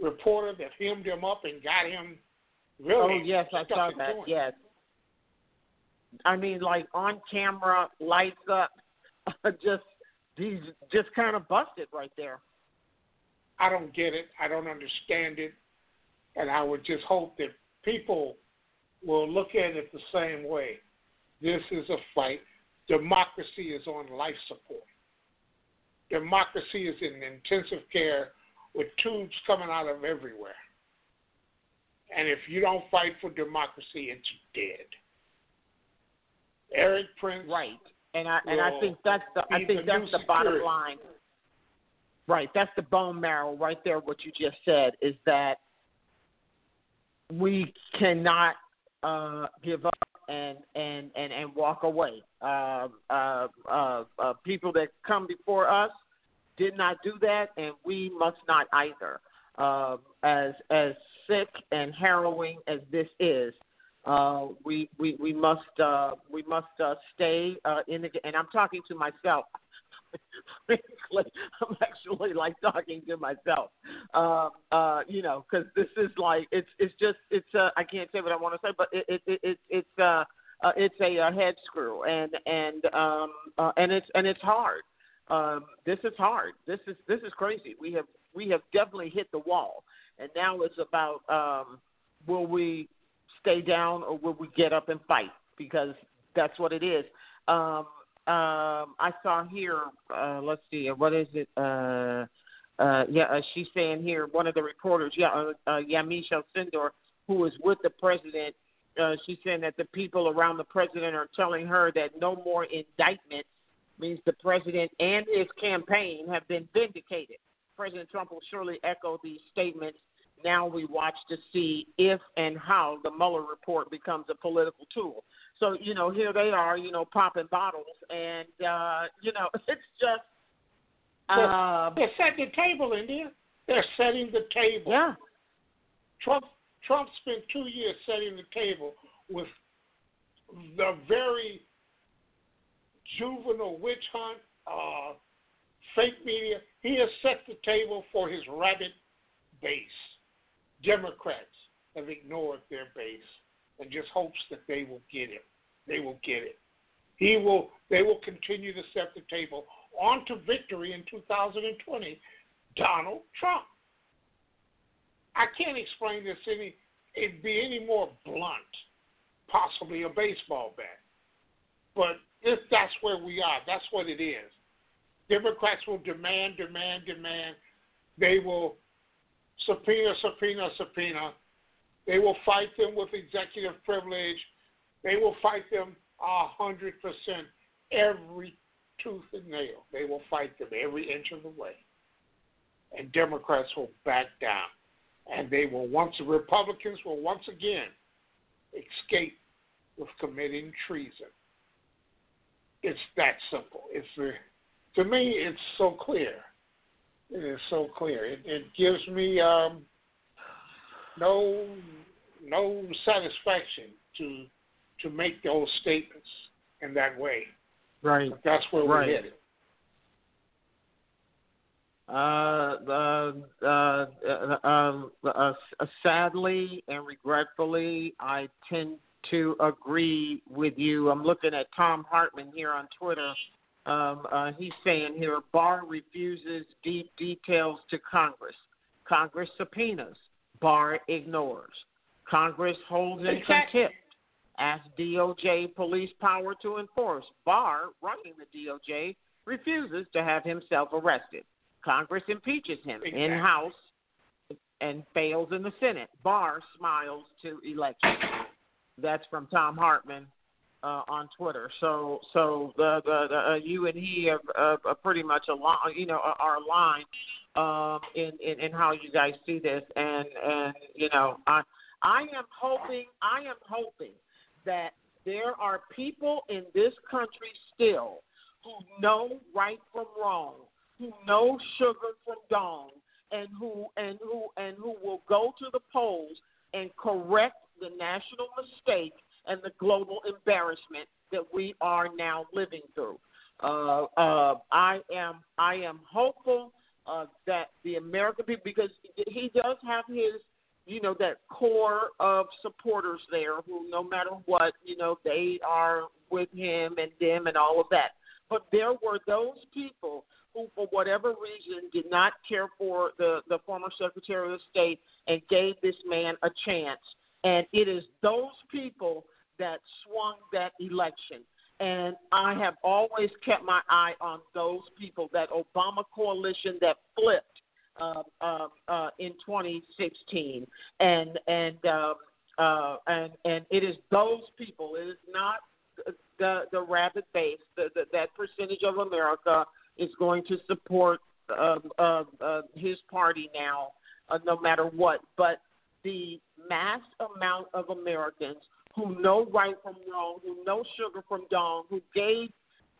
reporter that hemmed him up and got him really? oh yes, I saw that. Yes. I mean, like on camera, lights up, just he's just kind of busted right there. I don't get it. I don't understand it. And I would just hope that people will look at it the same way. This is a fight democracy is on life support. Democracy is in intensive care with tubes coming out of everywhere. And if you don't fight for democracy, it's dead. Erik Prince, right? And I and I think that's the I think that's the bottom line. Right, that's the bone marrow right there. What you just said is that we cannot uh, give up and and and and walk away. Uh, uh, uh, uh, people that come before us did not do that, and we must not either. Uh, as as sick and harrowing as this is, uh, we we we must uh, we must uh, stay uh, in the. And I'm talking to myself. Frankly, I'm actually like talking to myself. Uh, uh, you know, because this is like it's it's just it's uh, I can't say what I want to say, but it it, it, it it's uh, uh it's a, a head screw and and um and it's and it's hard. Um, this is hard. This is this is crazy. We have we have definitely hit the wall, and now it's about um, will we stay down or will we get up and fight? Because that's what it is. Um, um, I saw here. Uh, let's see. What is it? Uh, uh, yeah, uh, she's saying here. One of the reporters, yeah, uh, uh, Sindor, who is with the president. Uh, she's saying that the people around the president are telling her that no more indictments means the president and his campaign have been vindicated. President Trump will surely echo these statements. Now we watch to see if and how the Mueller report becomes a political tool. So, you know, here they are, you know, popping bottles, and, uh, you know, it's just. Uh, they're, they're setting the table, India. They're setting the table. Yeah. Trump Trump spent two years setting the table with the very juvenile witch hunt, uh, fake media. He has set the table for his rabid base. Democrats have ignored their base and just hopes that they will get it. They will get it. He will. They will continue to set the table on to victory in 2020. Donald Trump. I can't explain this any. It'd be any more blunt. Possibly a baseball bat, but if that's where we are, that's what it is. Democrats will demand, demand, demand. They will subpoena, subpoena, subpoena. They will fight them with executive privilege. They will fight them a hundred percent every tooth and nail. They will fight them every inch of the way. And Democrats will back down. And they will once the Republicans will once again escape with committing treason. It's that simple. It's uh, to me, it's so clear. It is so clear. It, it gives me um, no no satisfaction to to make those statements in that way. Right. But that's where right. we're headed. Uh, uh, uh, uh, um, uh, sadly and regretfully, I tend to agree with you. I'm looking at Thom Hartmann here on Twitter. Um, uh, he's saying here Barr refuses deep details to Congress. Congress subpoenas. Barr ignores. Congress holds in contempt. Asks DOJ police power to enforce. Barr, running the DOJ, refuses to have himself arrested. Congress impeaches him exactly. in House and fails in the Senate. Barr smiles to election. That's from Thom Hartmann uh, on Twitter. So, so the, the, the uh, you and he are, uh, are pretty much aligned. You know, are aligned um, in, in in how you guys see this. And and you know, I I am hoping I am hoping that there are people in this country still who know right from wrong, who know sugar from dawn, and who and who and who will go to the polls and correct the national mistake and the global embarrassment that we are now living through. Uh, uh, I am I am hopeful uh, that the American people, because he does have his, you know, that core of supporters there who, no matter what, you know, they are with him and them and all of that. But there were those people who, for whatever reason, did not care for the, the former Secretary of State and gave this man a chance. And it is those people that swung that election. And I have always kept my eye on those people, that Obama coalition that flipped uh, uh, uh, in 2016, and and uh, uh, and and it is those people. It is not the the rabid base. The, the, that percentage of America is going to support uh, uh, uh, his party now, uh, no matter what. But the mass amount of Americans who know right from wrong, who know sugar from dawn, who gave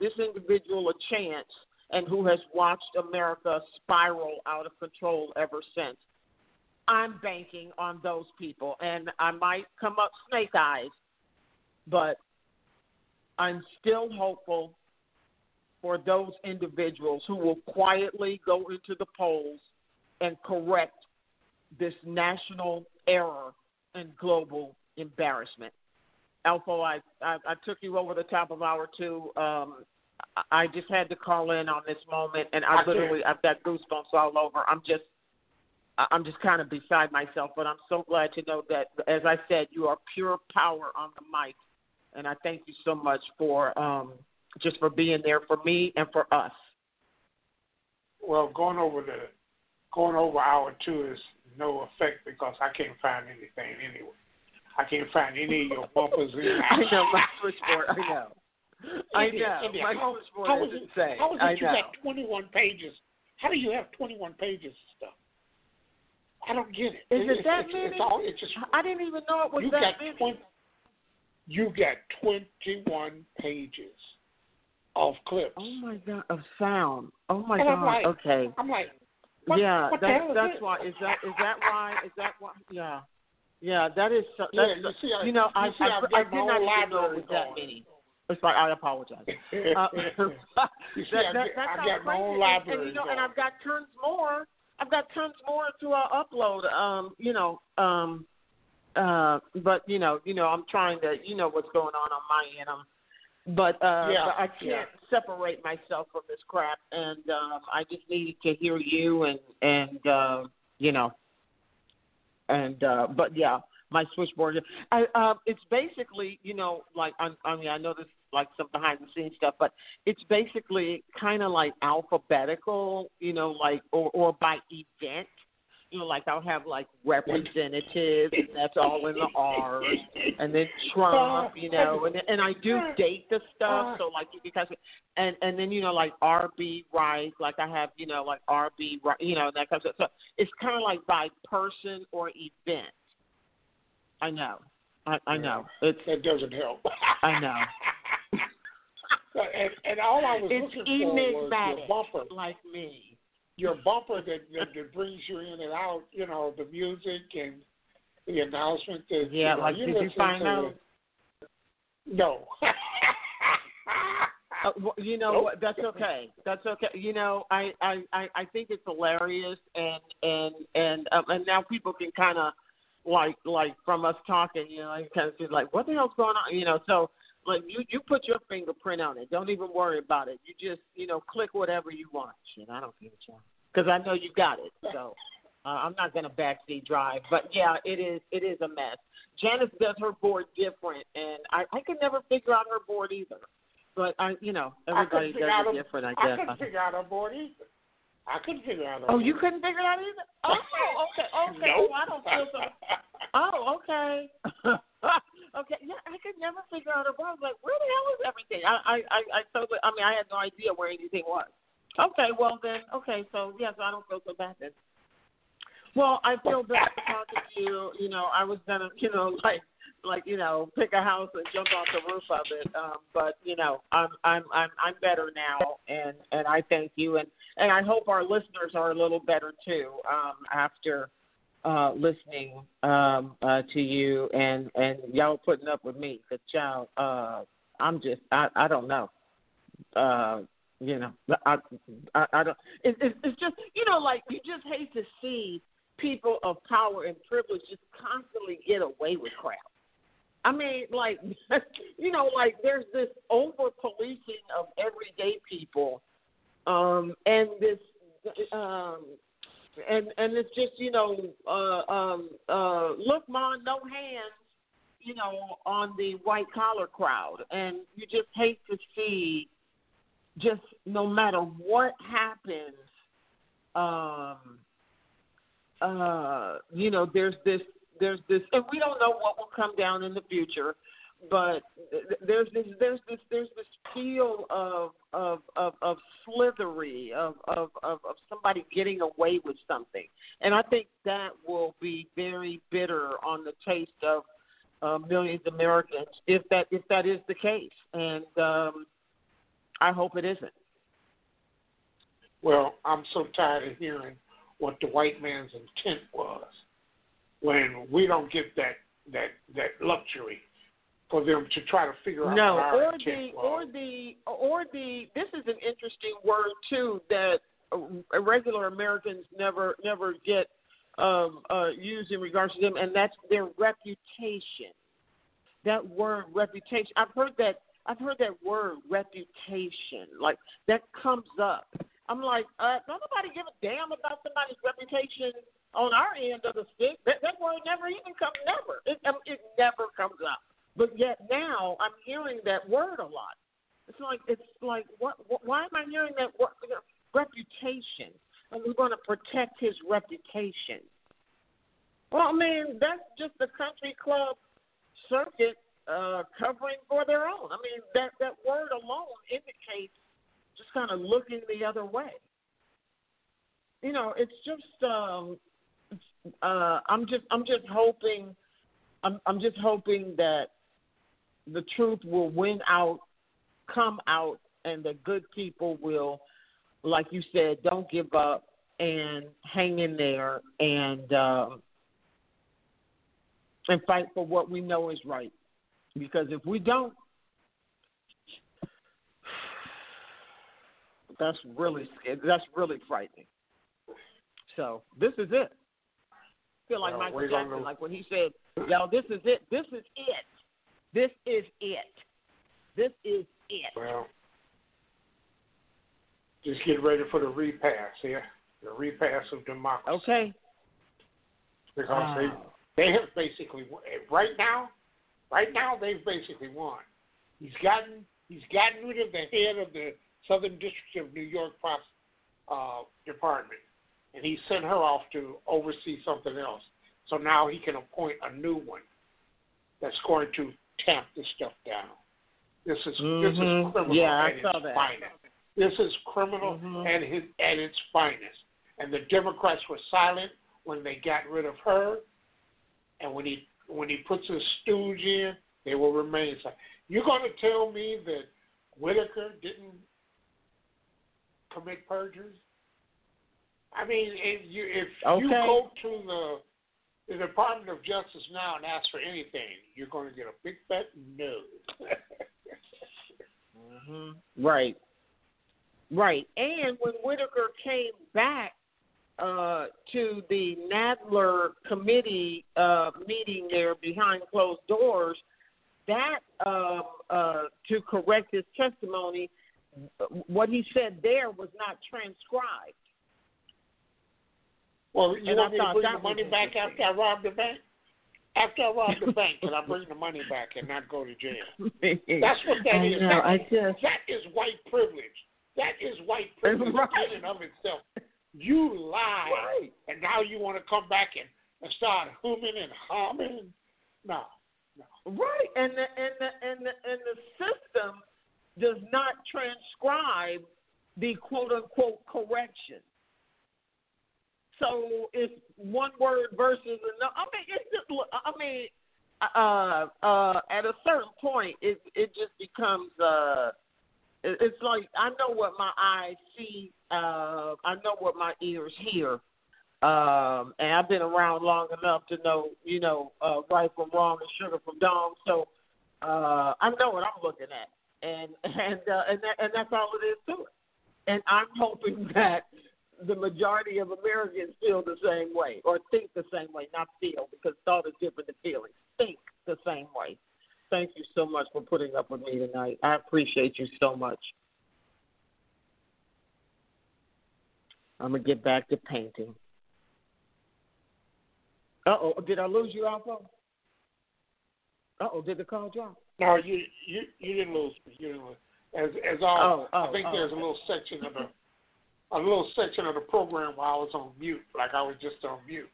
this individual a chance, and who has watched America spiral out of control ever since. I'm banking on those people, and I might come up snake eyes, but I'm still hopeful for those individuals who will quietly go into the polls and correct this national error and global embarrassment. Alpha, I, I, I took you over the top of hour two. Um, I just had to call in on this moment, and I, I literally I've got goosebumps all over. I'm just I'm just kind of beside myself, but I'm so glad to know that, as I said, you are pure power on the mic, and I thank you so much for um, just for being there for me and for us. Well, going over the going over hour two is no effect because I can't find anything anyway. I can't find any of your bumpers in. I know my switchboard. I know. I know. India, my how, switchboard how is is it, insane. How is it I you know. got 21 pages? How do you have 21 pages of stuff? I don't get it. Is it it's, that it's, many? It's all, it's just, I didn't even know it was you that got many. 20, you got 21 pages of clips. Oh my god, of sound. Oh my And god. I'm like, okay. I'm like, what, yeah, what the that's hell is that's this? why. Is that is that why? Is that why? Yeah, yeah. That is. So, Yeah, you see, I- you know, you I see, I, I've I got did not even know it was that many. It's like I apologize. Uh, You see, that, I that, get- that I sounds got my own And- library and, you know, and. I've got tons more. I've got tons more to uh, upload. Um, you know, um, uh, but you know, you know, I'm trying to, you know, what's going on on my end. I'm, but uh, Yeah, but I can't yeah. separate myself from this crap, and um, I just needed to hear you and and uh, you know, and uh, but yeah, my switchboard. I, uh, it's basically, you know, like I, I mean, I know this like some behind the scenes stuff, but it's basically kind of like alphabetical, you know, like or or by event. You know, like I'll have like representatives, and that's all in the R's, and then Trump, you know, and and I do date the stuff, so like because, and and then you know like RB Rice, like I have you know like RB Rice, you know that kind of stuff. So it's kind of like by person or event. I know, I I know. It's that doesn't help. I know. and, and all I was It's looking for was enigmatic, like me. Your bumper that, that that brings you in and out. You know, the music and the announcement. That, Yeah, you know, like you did you find out? No. Uh, well, you know Nope. That's okay. That's okay. You know, I I I I think it's hilarious, and and and um, and now people can kind of like like from us talking, you know, like kind of feel like what the hell's going on, you know. So like you you put your fingerprint on it. Don't even worry about it. You just you know click whatever you want. Shit, I don't give a damn because I know you got it. So. Uh, I'm not going to backseat drive, but yeah, it is. It is a mess. Janice does her board different, and I, I could never figure out her board either. But I, you know, everybody does it a- different. I I guess. couldn't figure out her board either. I couldn't figure out Oh, board. you couldn't figure it out either. Oh, okay, okay. Nope. Oh, I don't feel so. Oh, okay. okay. Yeah, I could never figure out. I was like, where the hell is everything? I, I, I, I totally. I mean, I had no idea where anything was. Okay, well then. Okay, so yes, I don't feel so bad then. Well, I feel better talking to you. You know, I was gonna, you know, like, like, you know, pick a house and jump off the roof of it. Um, but you know, I'm, I'm, I'm, I'm better now, and and I thank you, and and I hope our listeners are a little better too um, after uh, listening um, uh, to you, and and y'all putting up with me. But y'all, uh, I'm just, I, I don't know. Uh, you know, I, I, I don't. It, it, it's just, you know, like you just hate to see people of power and privilege just constantly get away with crap. I mean, like, you know, like there's this over policing of everyday people, um, and this, um, and and it's just, you know, uh, um, uh, look, ma, no hands, you know, on the white collar crowd, and you just hate to see, just no matter what happens, um, uh, you know, there's this, there's this, and we don't know what will come down in the future, but there's this, there's this, there's this feel of of of, of slithery, of, of of of somebody getting away with something, and I think that will be very bitter on the taste of uh, millions of Americans if that if that is the case, and um, I hope it isn't. Well, I'm so tired of hearing what the white man's intent was when we don't get that that that luxury for them to try to figure out no, or the or the or the this is an interesting word too that uh, regular Americans never never get um, uh, used in regards to them, and that's their reputation. That word reputation. I've heard that. I've heard that word reputation. Like that comes up. I'm like, uh, don't nobody give a damn about somebody's reputation on our end of the stick. That, that word never even comes. Never. It, it never comes up. But yet now I'm hearing that word a lot. It's like it's like what? what why am I hearing that word? Reputation, and we're going to protect his reputation. Well, I mean that's just the country club circuit uh, covering for their own. I mean that that word alone indicates just kind of looking the other way. You know, it's just um, uh, I'm just I'm just hoping I'm I'm just hoping that the truth will win out, come out, and the good people will, like you said, don't give up and hang in there and um, and fight for what we know is right. Because if we don't, that's really that's really frightening. So this is it. I feel like Michael Jackson, like when he said, "Yo, this is it. This is it. This is it. This is it." Well, just get ready for the repass here, the repass of democracy. Okay. Because Wow. they they have basically right now, right now they've basically won. He's gotten he's gotten rid of the head of the Southern District of New York uh, Department, and he sent her off to oversee something else. So now he can appoint a new one that's going to tamp this stuff down. This is this Mhm. is criminal Yeah, I at saw its that. finest. This is criminal Mhm. at his at its finest. And the Democrats were silent when they got rid of her, and when he when he puts his stooge in, they will remain silent. You're going to tell me that Whitaker didn't commit perjury? I mean, if you if you go to the the Department of Justice now and ask for anything, you're going to get a big fat no. hmm Right. Right. And when Whitaker came back uh, to the Nadler committee uh, meeting there behind closed doors, that um, uh, to correct his testimony, what he said there was not transcribed. Well, you And want me to bring the money back after I rob the bank? After I rob the bank, can I bring the money back and not go to jail? That's what that I is. know, That, I just- that is white privilege. That is white privilege Right. in and of itself. You lie, Right. and now you want to come back and, and start humming and humming. No, Right, and the and the and the and the system does not transcribe the quote unquote correction. So it's one word versus another. I mean, it's just. I mean, uh, uh, at a certain point, it it just becomes. Uh, it- it's like I know what my eyes see. Uh, I know what my ears hear. Um, and I've been around long enough to know, you know, uh, right from wrong and sugar from dong. So uh, I know what I'm looking at, and and uh, and that, and that's all it is to it. And I'm hoping that the majority of Americans feel the same way or think the same way, not feel, because thought is different than feeling. Think the same way. Thank you so much for putting up with me tonight. I appreciate you so much. I'm gonna get back to painting. Uh oh, did I lose you, Alpha? Uh oh, did the call drop? No, you you you didn't lose me. You didn't lose. As as all, Oh, oh, I think oh, there's a little section of the a little section of the program while I was on mute, like I was just on mute.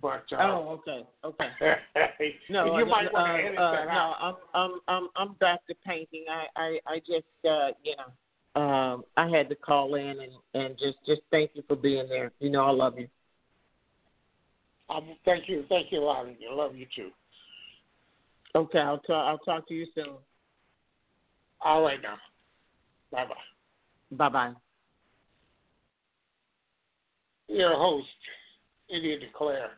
But uh, Oh, okay, okay. No, you uh, might uh, want to edit uh, that no, out. I'm I'm I'm I'm back to painting. I I I just uh, you know um I had to call in and and just just thank you for being there. You know I love you. Um, thank you, thank you, Lonnie. I love you too. Okay, I'll talk I'll talk to you soon. All right now. Bye bye. Bye bye. Your host, India DeClaire.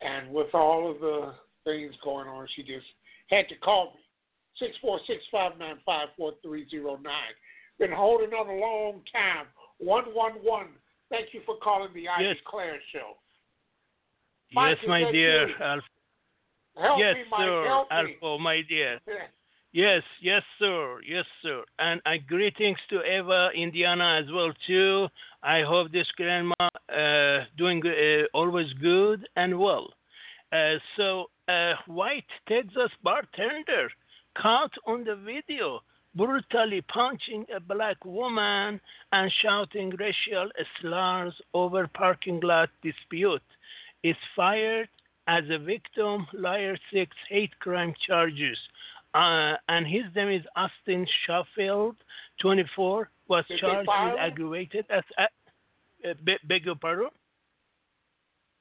And with all of the things going on, she just had to call me. Six four six five nine five four three zero nine. Been holding on a long time. One one one. Thank you for calling the I Yes. Declare show. Yes, Mike, is my dear you? Alf. Help yes, me, sir. Alpha, my dear. Yes, yes, sir, yes, sir. And uh, greetings to Eva, Indiana, as well too. I hope this grandma uh, doing uh, always good and well. Uh, so, uh, white Texas bartender caught on the video brutally punching a black woman and shouting racial slurs over parking lot dispute is fired as a victim liar six hate crime charges uh, and his name is Austin Shuffield, 24, was charged with aggravated. As, uh, be- beg your pardon?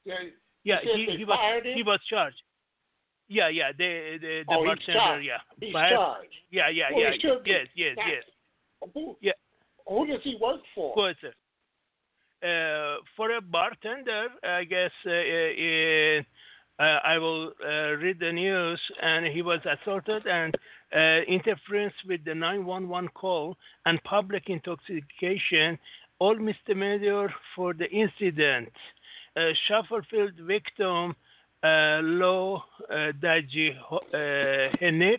Yeah, Yeah, he, he was he was charged. Yeah, yeah, the the, the Oh, bartender, yeah, He's charged. Yeah, yeah, Well, yeah. he should be. Yes, yes, That's- yes. Who, Yeah. who does he work for? Good, sir. Uh, for a bartender, I guess uh, uh, uh, I will uh, read the news, and he was assaulted and uh, interference with the 911 call and public intoxication, all misdemeanor for the incident. Uh, Shuffield victim uh, Lo uh, Daji uh,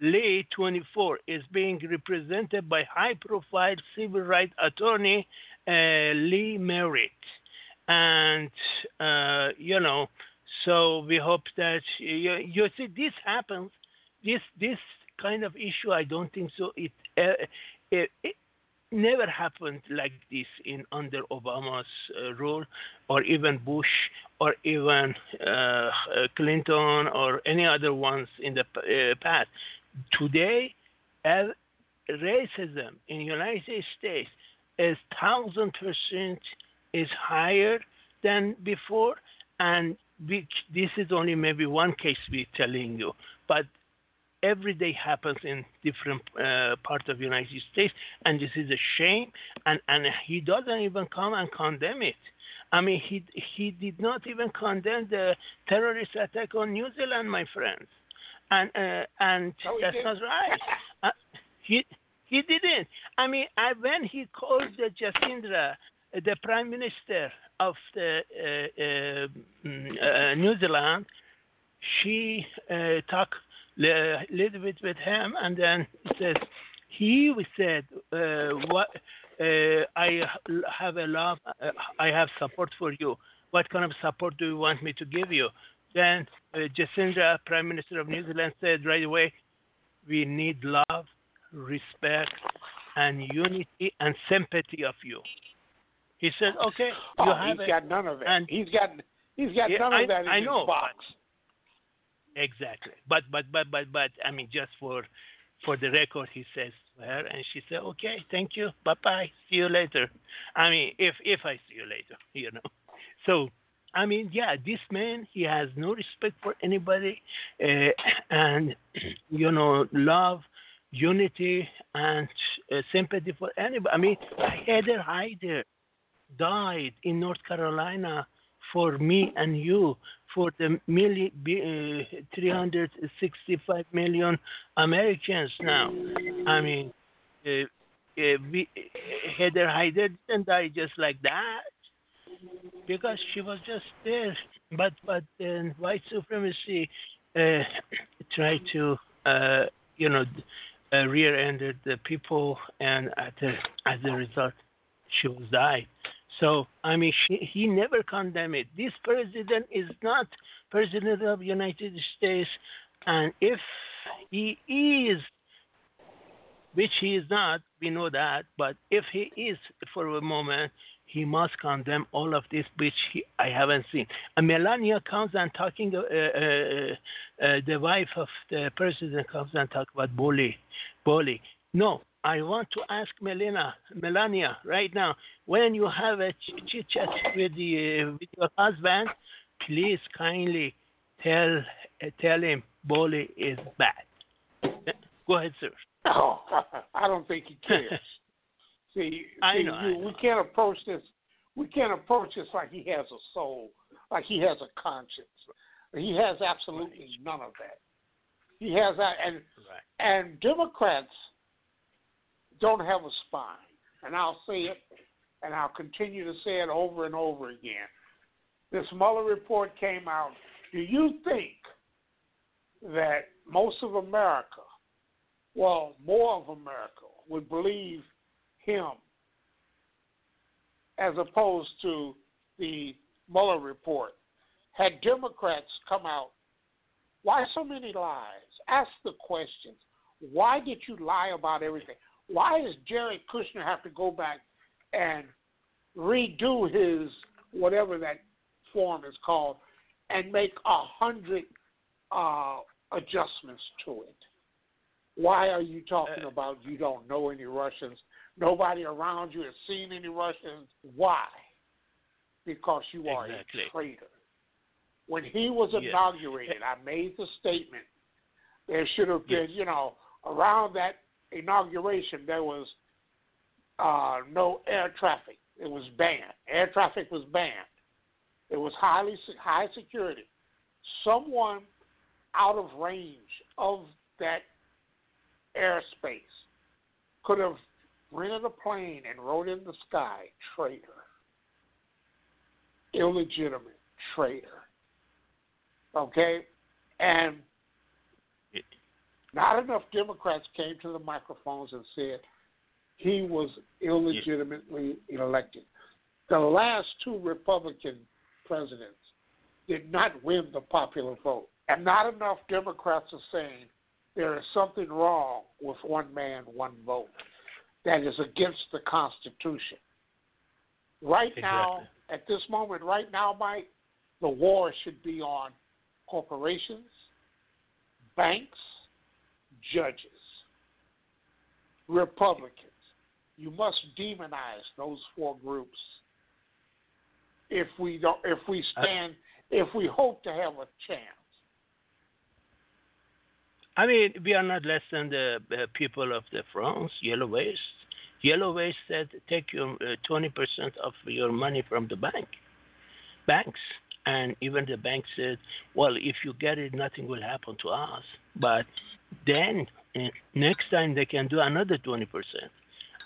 Lee, 24, is being represented by high-profile civil rights attorney uh, Lee Merritt, and uh, you know, so we hope that you, you see this happens. This this kind of issue, I don't think so. It uh, it, it never happened like this in under Obama's uh, rule, or even Bush, or even uh, uh, Clinton, or any other ones in the uh, past. Today, racism in United States is thousand percent is higher than before, and we, this is only maybe one case we're telling you, but every day happens in different uh, parts of the United States, and this is a shame. And and he doesn't even come and condemn it. I mean, he he did not even condemn the terrorist attack on New Zealand, my friends, and uh, and No, he that's didn't. right. Uh, he he didn't. I mean, I, when he called the Jacinda, the prime minister of the uh, uh, mm, uh, New Zealand, she uh, talked a little bit with him, and then he says he said, uh, "What uh, I have a love, uh, I have support for you. What kind of support do you want me to give you?" Then uh, Jacinda, Prime Minister of New Zealand, said right away, "We need love, respect, and unity and sympathy of you." He said, "Okay, you Oh, have he's it." got none of it. And he's got he's got Yeah, none I- of that in I his know, box. Exactly. But but but but but I mean just for for the record he says to her and she said, Okay, thank you, bye bye, see you later. I mean if if I see you later, you know. So I mean, yeah, this man he has no respect for anybody uh, and you know, love, unity and uh, sympathy for anybody. I mean, Heather Heyer died in North Carolina for me and you, for the million, uh, 365 million Americans now. I mean, uh, uh, we, Heather Heyer didn't die just like that because she was just there. But but then white supremacy uh, tried to uh, you know uh, rear-ended the people, and at the, as a result, she was died. So I mean, she, he never condemned it. This president is not president of United States And if he is, which he is not, we know that, but if he is for a moment, he must condemn all of this, which he, I haven't seen. And Melania comes and talking, uh, uh, uh, the wife of the president comes and talk about bully, bully. No, I want to ask Melina, Melania right now, when you have a chit chat with, the, with your husband, please kindly tell uh, tell him bully is bad. Go ahead, sir. No, I don't think he cares. see, I see know, you, I know. we can't approach this. We can't approach this like he has a soul, like he has a conscience. He has absolutely none of that. He has that, and and Democrats don't have a spine. And I'll say it, and I'll continue to say it over and over again. This Mueller report came out. Do you think that most of America, well, more of America, would believe him as opposed to the Mueller report? Had Democrats come out, why so many lies? Ask the questions. Why did you lie about everything? Why does Jared Kushner have to go back and redo his whatever that form is called and make a hundred uh, adjustments to it? Why are you talking about you don't know any Russians? Nobody around you has seen any Russians. Why? Because you are Exactly. a traitor. When he was Yes. inaugurated, I made the statement there should have been, you know, around that inauguration there was uh, no air traffic. It was banned. Air traffic was banned. It was highly high security. Someone out of range of that airspace could have rented a plane and rode in the sky. Traitor. Illegitimate traitor. Okay? And not enough Democrats came to the microphones and said he was illegitimately elected. The last two Republican presidents did not win the popular vote. And not enough Democrats are saying there is something wrong with one man, one vote that is against the Constitution. Right now, at this moment, right now, Mike, the war should be on corporations, banks, judges, Republicans. You must demonize those four groups if we don't if we stand if we hope to have a chance. I mean, we are not less than the uh, people of the France, Yellow Waste. Yellow Waste said take your uh, 20% of your money from the bank, banks. And even the bank said, well, if you get it, nothing will happen to us. But then uh, next time they can do another 20%.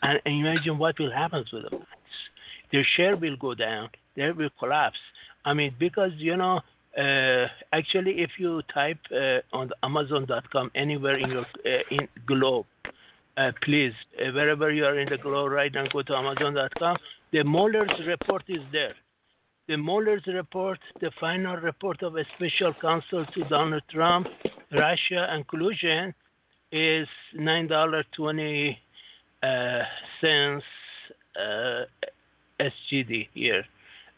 And, imagine what will happen to the banks. Their share will go down, they will collapse. I mean, because, you know, uh, actually, if you type uh, on Amazon.com anywhere in your uh, in globe, please, wherever you are in the globe right now, go to Amazon.com. The Mueller's report is there. The Mueller's report, the final report of a special counsel to Donald Trump, Russia, and collusion, is nine dollar twenty uh, cents uh, SGD here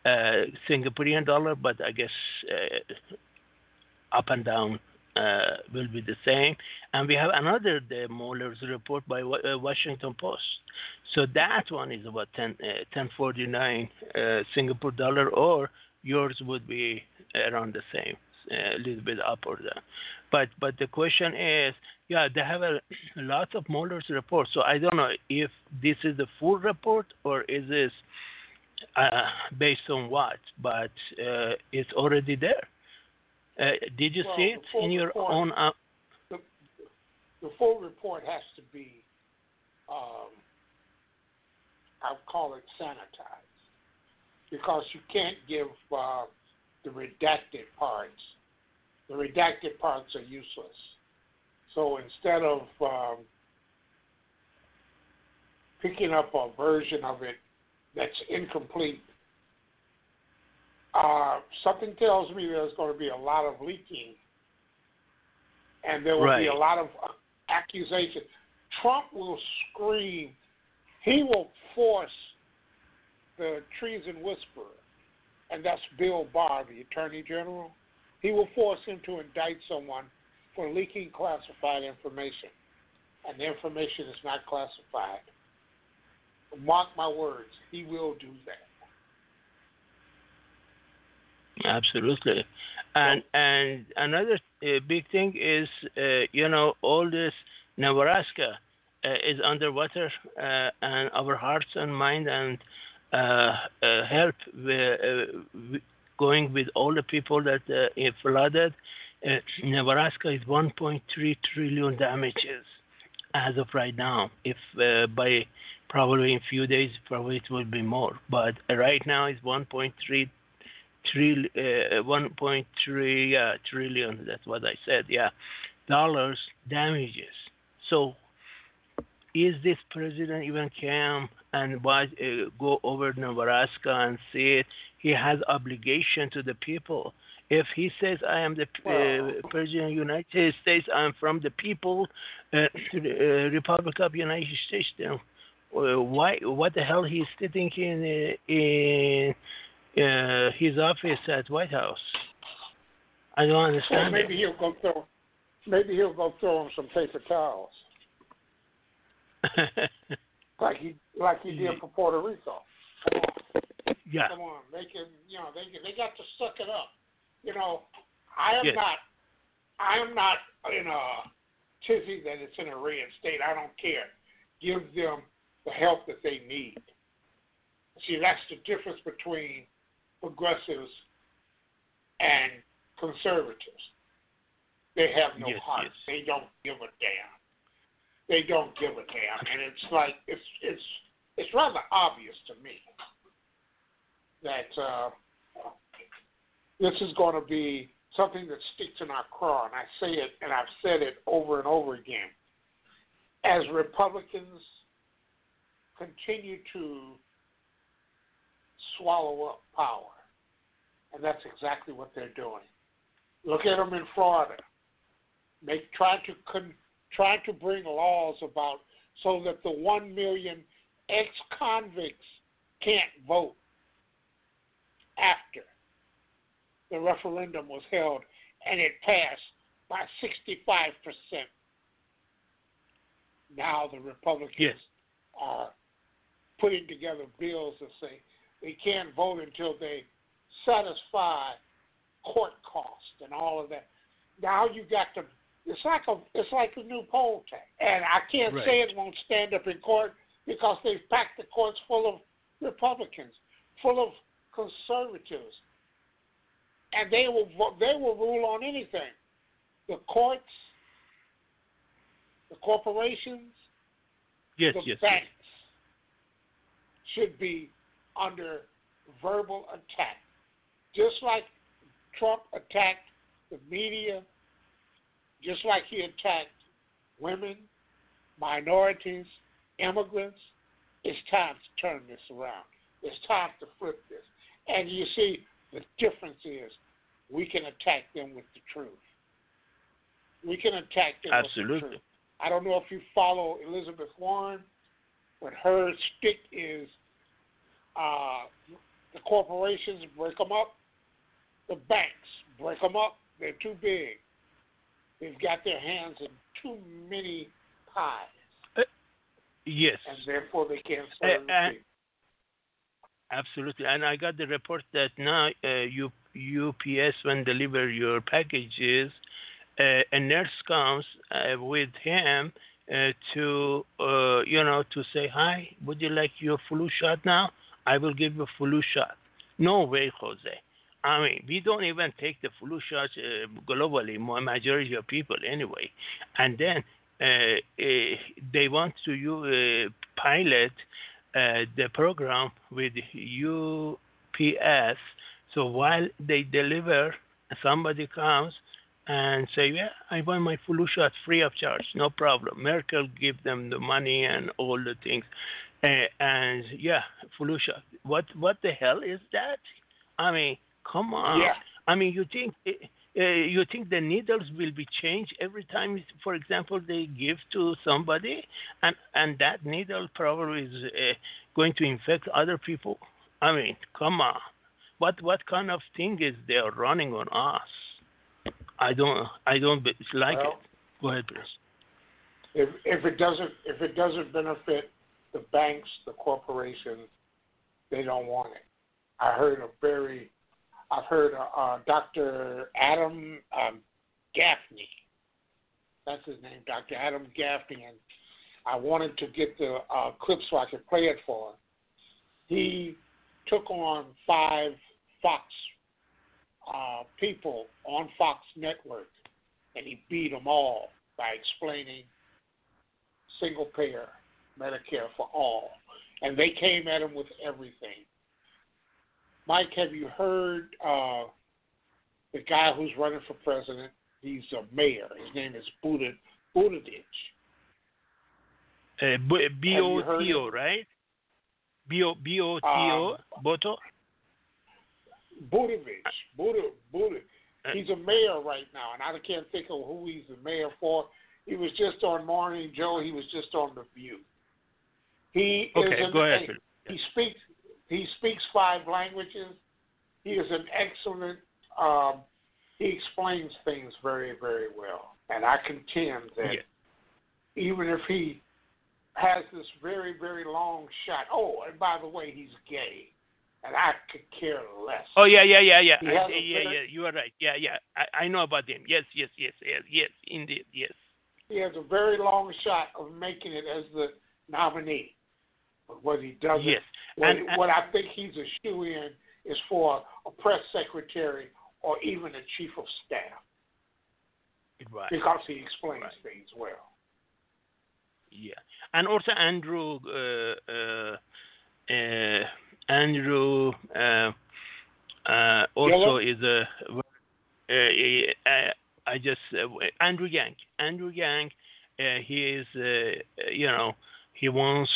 uh, Singaporean dollar, but I guess uh, up and down uh, will be the same. And we have another the Mueller's report by uh, Washington Post. So that one is about 10, uh, 1049 uh, Singapore dollar, or yours would be around the same, a little bit up or down. But but the question is, yeah, they have a lot of Mueller's reports. So I don't know if this is the full report or is this uh, based on what, but uh, it's already there. Uh, did you Well, see it in your report- own? Uh, The, the full report has to be, um, I call it sanitized, because you can't give uh, the redacted parts. The redacted parts are useless. So instead of um, picking up a version of it that's incomplete, uh, something tells me there's going to be a lot of leaking and there will Right. be a lot of accusations. Trump will scream. He will force the treason whisperer, and that's Bill Barr, the Attorney General. He will force him to indict someone for leaking classified information, and the information is not classified. Mark my words, he will do that. Absolutely, and and another uh, big thing is uh, you know all this Nebraska uh, is underwater, uh, and our hearts and mind and uh, uh, help uh, with going with all the people that uh, flooded. Uh, Nebraska is 1.3 trillion damages as of right now. If uh, by probably in few days, probably it will be more. But right now it's 1.3 trill, uh, 1.3 yeah, trillion. That's what I said. Yeah, dollars damages. So, is this president even came and uh, go over Nebraska and see it? He has obligation to the people. If he says, "I am the uh, president of the United States. I'm from the people, uh, to the uh, Republic of the United States," then uh, why? What the hell he's sitting in uh, in uh, his office at White House. I don't Well, understand. maybe he'll go throw. Maybe he'll go throw him some paper towels, like he like he did for Puerto Rico. Come on, yeah. come on, they can. You know, they they got to suck it up. You know, I am Yes. not. I am not in a tizzy that it's in a red state. I don't care. Give them the help that they need. See, that's the difference between progressives and conservatives. They have no Yes, heart. yes. They don't give a damn. They don't give a damn, and it's like it's it's it's rather obvious to me that uh, this is going to be something that sticks in our craw, and I say it, and I've said it over and over again. As Republicans continue to swallow up power, and that's exactly what they're doing. Look at them in Florida. They try to con- try to bring laws about so that the one million ex-convicts can't vote after the referendum was held and it passed by 65 percent. Now the Republicans Yes. are putting together bills that say they can't vote until they satisfy court costs and all of that. Now you got to. It's like a it's like a new poll tax, and I can't Right. say it won't stand up in court because they've packed the courts full of Republicans, full of conservatives, and they will they will rule on anything. The courts, the corporations, Yes, the yes, yes. banks should be under verbal attack. Just like Trump attacked the media, just like he attacked women, minorities, immigrants, it's time to turn this around. It's time to flip this. And you see, the difference is we can attack them with the truth. We can attack them with the Absolutely. truth. I don't know if you follow Elizabeth Warren, but her stick is uh, the corporations break them up, the banks break them up. They're too big. They've got their hands in too many pies, Yes. and therefore they can't Uh, serve the uh, people. Absolutely. And I got the report that now uh, UPS, when deliver your packages, uh, a nurse comes uh, with him uh, to, uh, you know, to say, hi, would you like your flu shot now? I will give you a flu shot. No way, Jose. I mean, we don't even take the flu shots uh, globally, majority of people anyway. And then they want to you pilot the program with UPS. So while they deliver, somebody comes and say, "Yeah, I want my flu shot free of charge, no problem." Merkel give them the money and all the things, uh, and yeah, flu shot. What what the hell is that? I mean, come on. Yeah. I mean, you think uh, you think the needles will be changed every time, for example, they give to somebody, and and that needle probably is uh, going to infect other people? I mean, come on, what what kind of thing is they are running on us? I don't I don't like well, it. Go ahead, please. If if it doesn't if it doesn't benefit the banks, the corporations, they don't want it. I heard a very I've heard uh, uh, Dr. Adam um, Gaffney. That's his name, Dr. Adam Gaffney, and I wanted to get the uh, clip so I could play it for him. He took on five Fox uh, people on Fox Network, and he beat them all by explaining single payer Medicare for all, and they came at him with everything. Mike, have you heard uh, the guy who's running for president? He's a mayor. His name is Buda Buttigieg. Uh, B O T O, right? B O B O T O, Um, Boto. Buttigieg. Buddha, Buddha. He's a mayor right now, and I can't think of who he's the mayor for. He was just on Morning Joe. He was just on The View. He Okay, is an, go ahead. He speaks. He speaks five languages. He is an excellent. Um, he explains things very, very well, and I contend that Yeah. even if he has this very, very long shot. Oh, and by the way, he's gay, and I could care less. Oh yeah, yeah, yeah, yeah, I- a yeah, yeah. You are right. Yeah, yeah. I, I know about him. Yes, yes, yes, yes, yes. Indeed, yes. He has a very long shot of making it as the nominee. But what he doesn't, Yes. what, And- what I think he's a shoe in is for a press secretary or even a chief of staff Right. because he explains things well. Yeah, and also Andrew, uh, uh, uh, Andrew, uh, uh, also Yellow? is a. Uh, uh, I just uh, Andrew Yang. Andrew Yang, uh, he is, uh, you know, he wants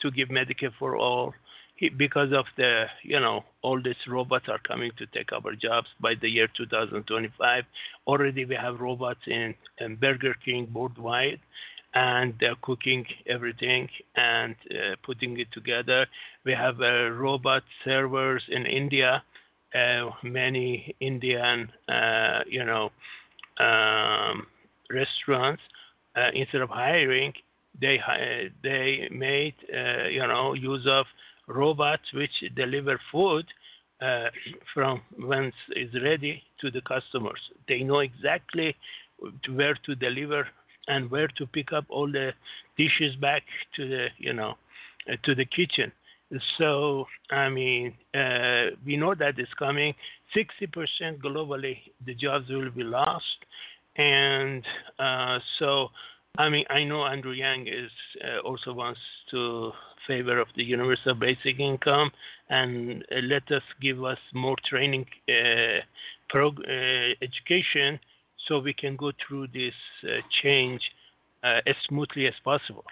to give Medicare for all. He, because of the, you know, all these robots are coming to take our jobs by the year 2025. Already we have robots in, in Burger King worldwide and they're cooking everything and uh, putting it together. We have uh, robot servers in India. Uh, many Indian, uh, you know, um, restaurants uh, instead of hiring, they hi- they made uh, you know use of robots which deliver food uh, from when it's ready to the customers. They know exactly where to deliver and where to pick up all the dishes back to the you know uh, to the kitchen. So I mean, uh, we know that it's coming. 60% globally, the jobs will be lost, and uh, so I mean, I know Andrew Yang is uh, also wants to favor of the universal basic income and uh, let us give us more training uh, prog- uh, education so we can go through this uh, change uh, as smoothly as possible.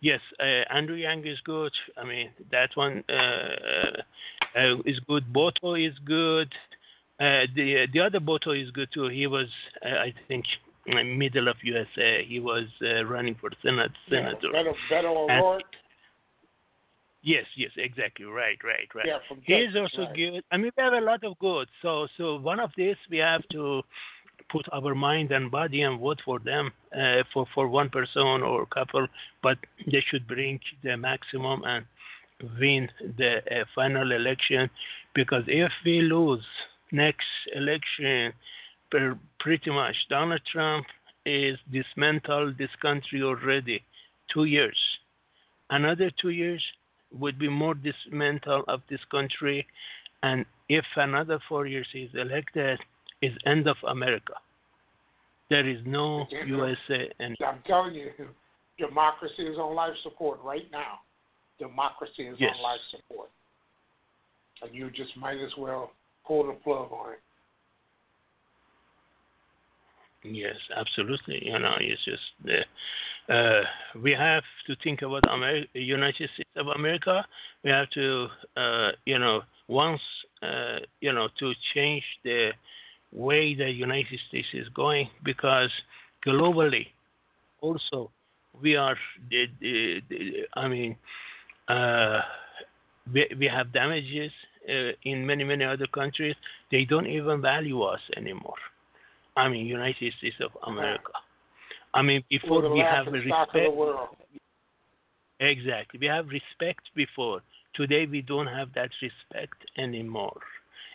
Yes, Andrew Yang is good. I mean, that one is good. Boto is good. The the other Boto is good too. He was, I think, middle of USA. He was uh, running for Senate senator. Yeah, Beto, Beto And- O'Rourke. Yes, yes, exactly. Right, right, right. Yeah, from he is Texas, also right. good. I mean, we have a lot of good. So, so one of these we have to put our mind and body and vote for them uh, for for one person or couple, but they should bring the maximum and win the uh, final election. Because if we lose next election, per, pretty much Donald Trump is dismantled this country already. Two years. Another two years would be more dismantle of this country, and if another four years is elected, is end of America. There is no Yeah. USA and I'm telling you, democracy is on life support right now. Democracy is Yes. on life support. And you just might as well pull the plug on it. Yes, absolutely. You know, it's just uh, uh, we have to think about United States of America. We have to, uh, you know, once uh, you know to change the way the United States is going because globally also we are I mean uh, we, we have damages uh, in many many other countries they don't even value us anymore I mean United States of America. I mean before we have respect exactly. We have respect before. Today we don't have that respect anymore.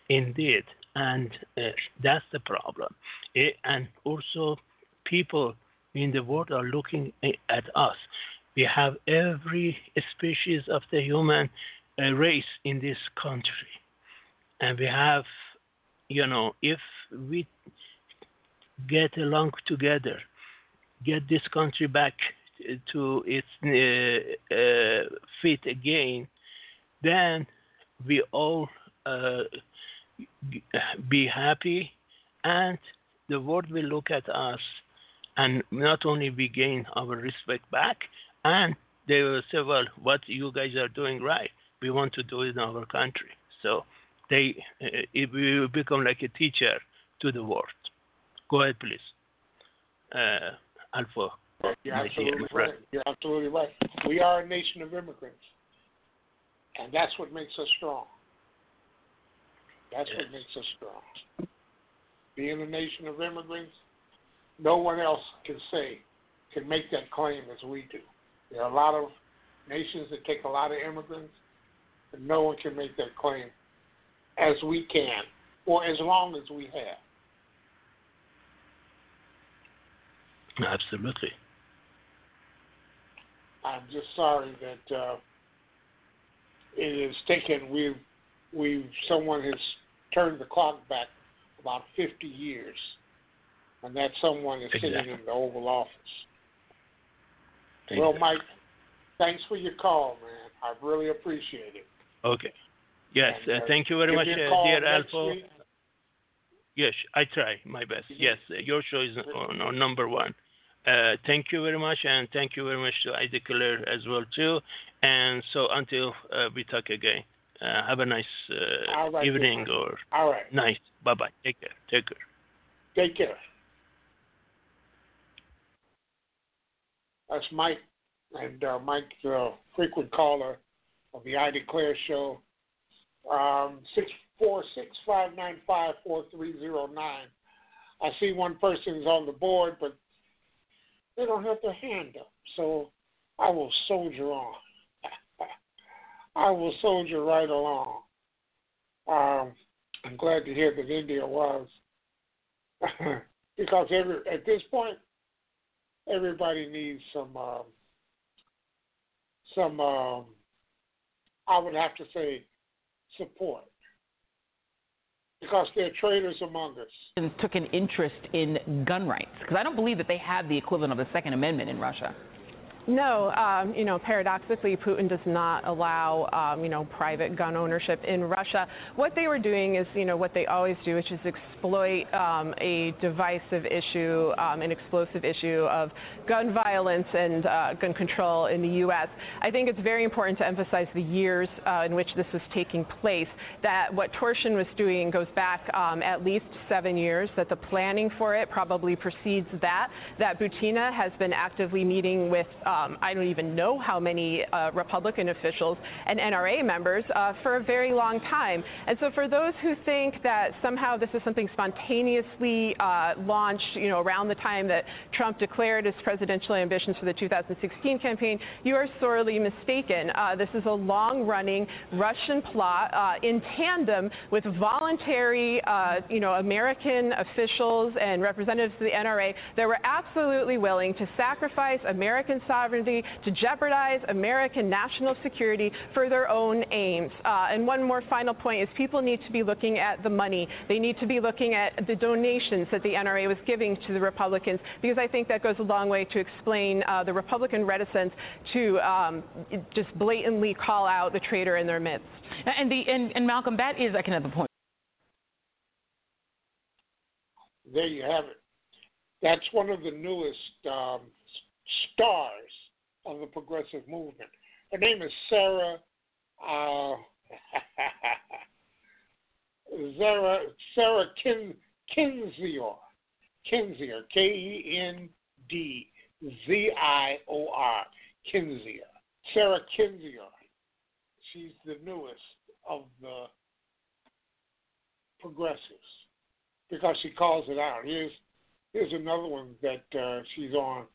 Indeed. And uh, that's the problem. It, and also, people in the world are looking at us. We have every species of the human uh, race in this country, and we have, you know, if we get along together, get this country back to its uh, uh, feet again, then we all uh, be happy, and the world will look at us, and not only we gain our respect back, and they will say, "Well, what you guys are doing right. We want to do it in our country." So they uh, it will become like a teacher to the world. Go ahead, please, uh, Alpha. You're absolutely right. You're absolutely right. We are a nation of immigrants, and that's what makes us strong. That's yes. what makes us strong. Being a nation of immigrants, no one else can say, can make that claim as we do. There are a lot of nations that take a lot of immigrants, and no one can make that claim as we can, or as long as we have. Absolutely. I'm just sorry that uh, it is taken. We've we someone has turned the clock back about 50 years, and that someone is exactly. sitting in the Oval Office. Thank well. Mike, thanks for your call, man. I really appreciate it. Okay. Yes, and, uh, thank you very much, uh, dear Alpha. Yes, I try my best. Yes, uh, your show is on, on number one. Uh, thank you very much, and thank you very much to I Declare as well too. And so until uh, we talk again. Uh, have a nice uh, right, evening or All right. night. Bye bye. Take care. Take care. Take care. That's Mike, and uh, Mike's a frequent caller of the I Declare show. Um, six four six five nine five four three zero nine. I see one person's on the board, but they don't have hand up, so I will soldier on. I will soldier right along. Um, I'm glad to hear that India was, because every at this point, everybody needs some um, some. Um, I would have to say support because they're traitors among us. Took an interest in gun rights because I don't believe that they have the equivalent of the Second Amendment in Russia. No, um, you know, paradoxically, Putin does not allow, um, you know, private gun ownership in Russia. What they were doing is, you know, what they always do, which is exploit um, a divisive issue, um, an explosive issue of gun violence and uh, gun control in the U.S. I think it's very important to emphasize the years uh, in which this was taking place. That what Torshin was doing goes back um, at least seven years. That the planning for it probably precedes that. That Butina has been actively meeting with. Uh, um, I don't even know how many uh, Republican officials and NRA members uh, for a very long time. And so for those who think that somehow this is something spontaneously uh, launched, you know, around the time that Trump declared his presidential ambitions for the 2016 campaign, you are sorely mistaken. Uh, this is a long-running Russian plot uh, in tandem with voluntary, uh, you know, American officials and representatives of the NRA that were absolutely willing to sacrifice American sovereignty sovereignty to jeopardize American national security for their own aims. Uh, and one more final point is people need to be looking at the money. They need to be looking at the donations that the NRA was giving to the Republicans because I think that goes a long way to explain uh, the Republican reticence to um, just blatantly call out the traitor in their midst. And, the, and, and Malcolm, that is like another point. There you have it. That's one of the newest um, stars of the progressive movement. Her name is Sarah. Uh, Sarah Sarah Kin, Kendzior. Kendzior. K E N D Z I O R. Kendzior. Sarah Kendzior. She's the newest of the progressives because she calls it out. Here's here's another one that uh, she's on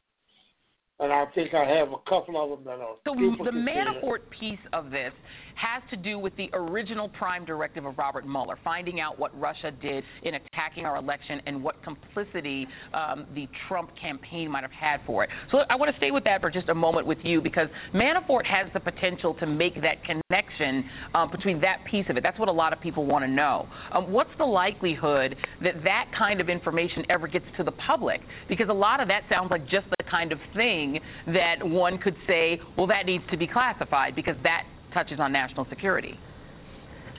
and I think I have a couple of them that are. So the Manafort piece of this has to do with the original prime directive of Robert Mueller, finding out what Russia did in attacking our election and what complicity um, the Trump campaign might have had for it. So I want to stay with that for just a moment with you because Manafort has the potential to make that connection um, between that piece of it. That's what a lot of people want to know. Um, what's the likelihood that that kind of information ever gets to the public? Because a lot of that sounds like just the kind of thing that one could say, well, that needs to be classified because that touches on national security.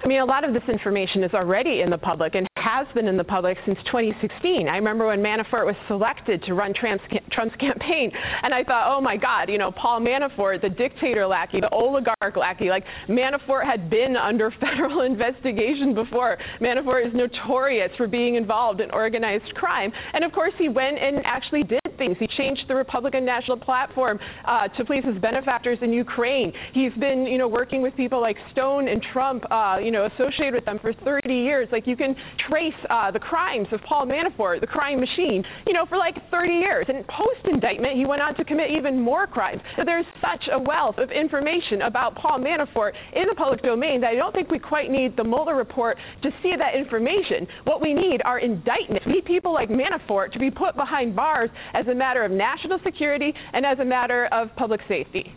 I mean, a lot of this information is already in the public and has been in the public since 2016. I remember when Manafort was selected to run Trump's, Trump's campaign, and I thought, oh my God, you know, Paul Manafort, the dictator lackey, the oligarch lackey, like Manafort had been under federal investigation before. Manafort is notorious for being involved in organized crime, and of course he went and actually did things. He changed the Republican National Platform uh, to please his benefactors in Ukraine. He's been, you know, working with people like Stone and Trump, uh, you know, associated with them for 30 years. Like you can trace uh, the crimes of Paul Manafort, the crime machine, you know, for like 30 years. And post indictment, he went on to commit even more crimes. So there's such a wealth of information about Paul Manafort in the public domain that I don't think we quite need the Mueller report to see that information. What we need are indictments. We need people like Manafort to be put behind bars as a matter of national security and as a matter of public safety.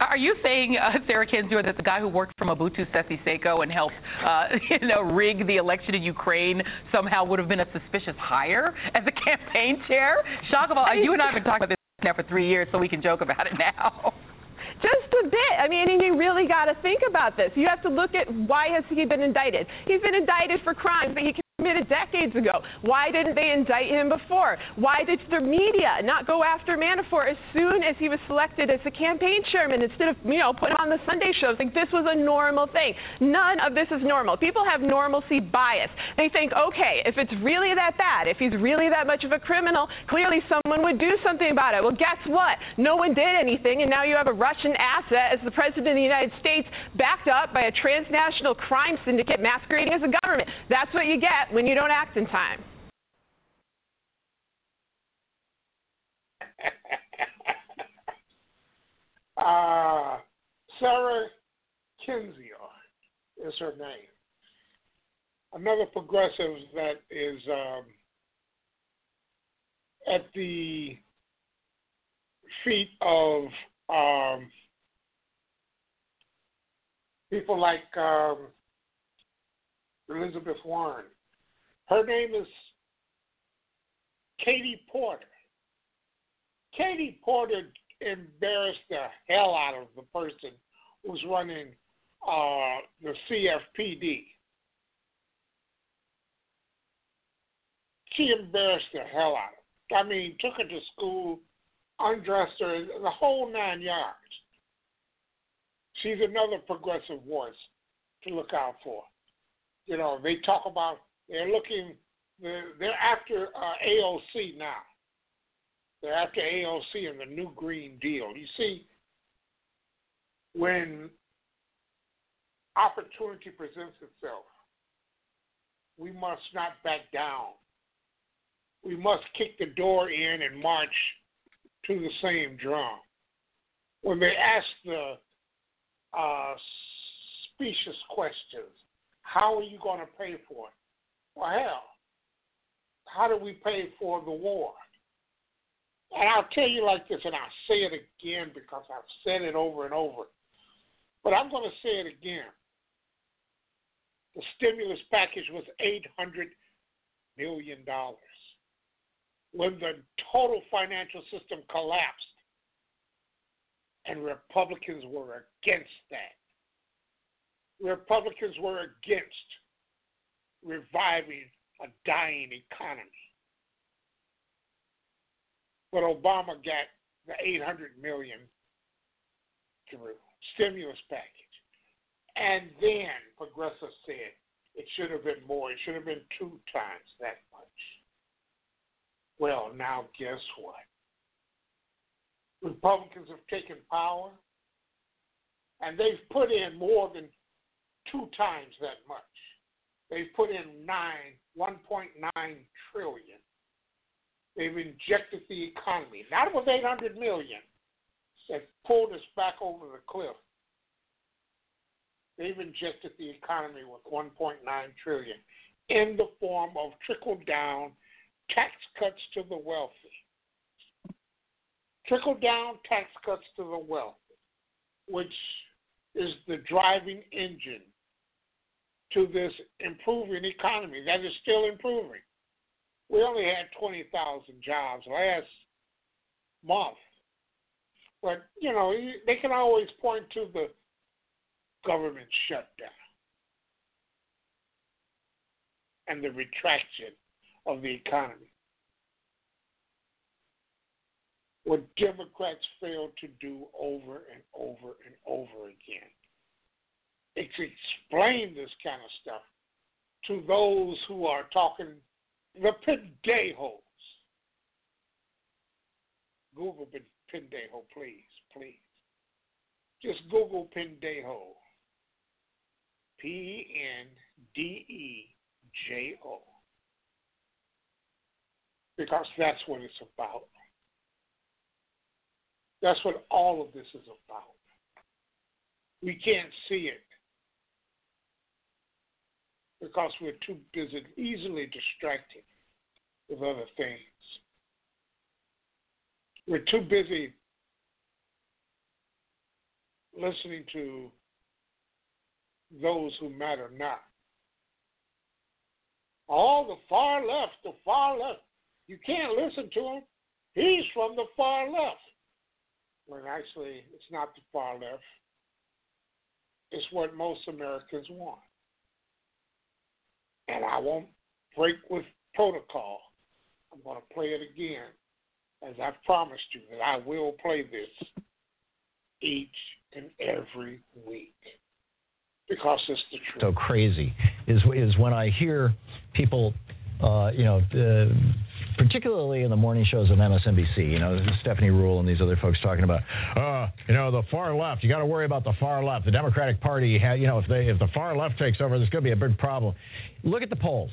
Are you saying, uh, Sarah Kendzior, that the guy who worked for Mobutu Sese Seko and helped, uh, you know, rig the election in Ukraine somehow would have been a suspicious hire as a campaign chair? Shakable, you and I have been talking about this now for three years, so we can joke about it now. Just a bit. I mean, and you really got to think about this. You have to look at why has he been indicted. He's been indicted for crimes that he committed decades ago. Why didn't they indict him before? Why did the media not go after Manafort as soon as he was selected as the campaign chairman instead of, you know, put him on the Sunday shows? Like this was a normal thing. None of this is normal. People have normalcy bias. They think, okay, if it's really that bad, if he's really that much of a criminal, clearly someone would do something about it. Well, guess what? No one did anything, and now you have a Russian asset as the president of the United States backed up by a transnational crime syndicate masquerading as a government. That's what you get when you don't act in time. uh, Sarah Kendzior is her name. Another progressive that is um, at the feet of um, people like um, Elizabeth Warren her name is Katie Porter. Katie Porter embarrassed the hell out of the person who's running uh, the CFPB. She embarrassed the hell out of her. I mean, took her to school, undressed her, the whole nine yards. She's another progressive voice to look out for. You know, they talk about they're looking. They're, after uh, AOC now. They're after AOC and the new Green Deal. You see, when opportunity presents itself, we must not back down. We must kick the door in and march to the same drum. When they ask the uh, specious questions, how are you going to pay for it? Well, hell, how do we pay for the war? And I'll tell you like this, and I'll say it again because I've said it over and over. But I'm going to say it again. The stimulus package was $800 million. When the total financial system collapsed, and Republicans were against that. Republicans were against reviving a dying economy. But Obama got the 800 million through stimulus package. And then progressives said, it should have been more. It should have been two times that much. Well, now guess what? Republicans have taken power and they've put in more than two times that much. They've put in nine, 1.9 trillion. They've injected the economy. Not with 800 million that pulled us back over the cliff. They've injected the economy with 1.9 trillion in the form of trickle down tax cuts to the wealthy. Trickle down tax cuts to the wealthy, which is the driving engine to this improving economy that is still improving. We only had 20,000 jobs last month. But, you know, they can always point to the government shutdown and the retraction of the economy. What Democrats failed to do over and over and over again is explain this kind of stuff to those who are talking the pendejos. Google pendejo, please, please. Just Google pendejo. P E N D E J O. Because that's what it's about. That's what all of this is about. We can't see it because we're too busy, easily distracted with other things. We're too busy listening to those who matter not. All the far left, the far left, you can't listen to him. He's from the far left. When actually, it's not the far left. It's what most Americans want and I won't break with protocol. I'm going to play it again, as I've promised you that I will play this each and every week because it's the truth. So crazy is is when I hear people, uh, you know. Uh, particularly in the morning shows on MSNBC, you know, Stephanie Ruhle and these other folks talking about, uh, you know, the far left. You got to worry about the far left. The Democratic Party, you know, if they if the far left takes over, there's going to be a big problem. Look at the polls,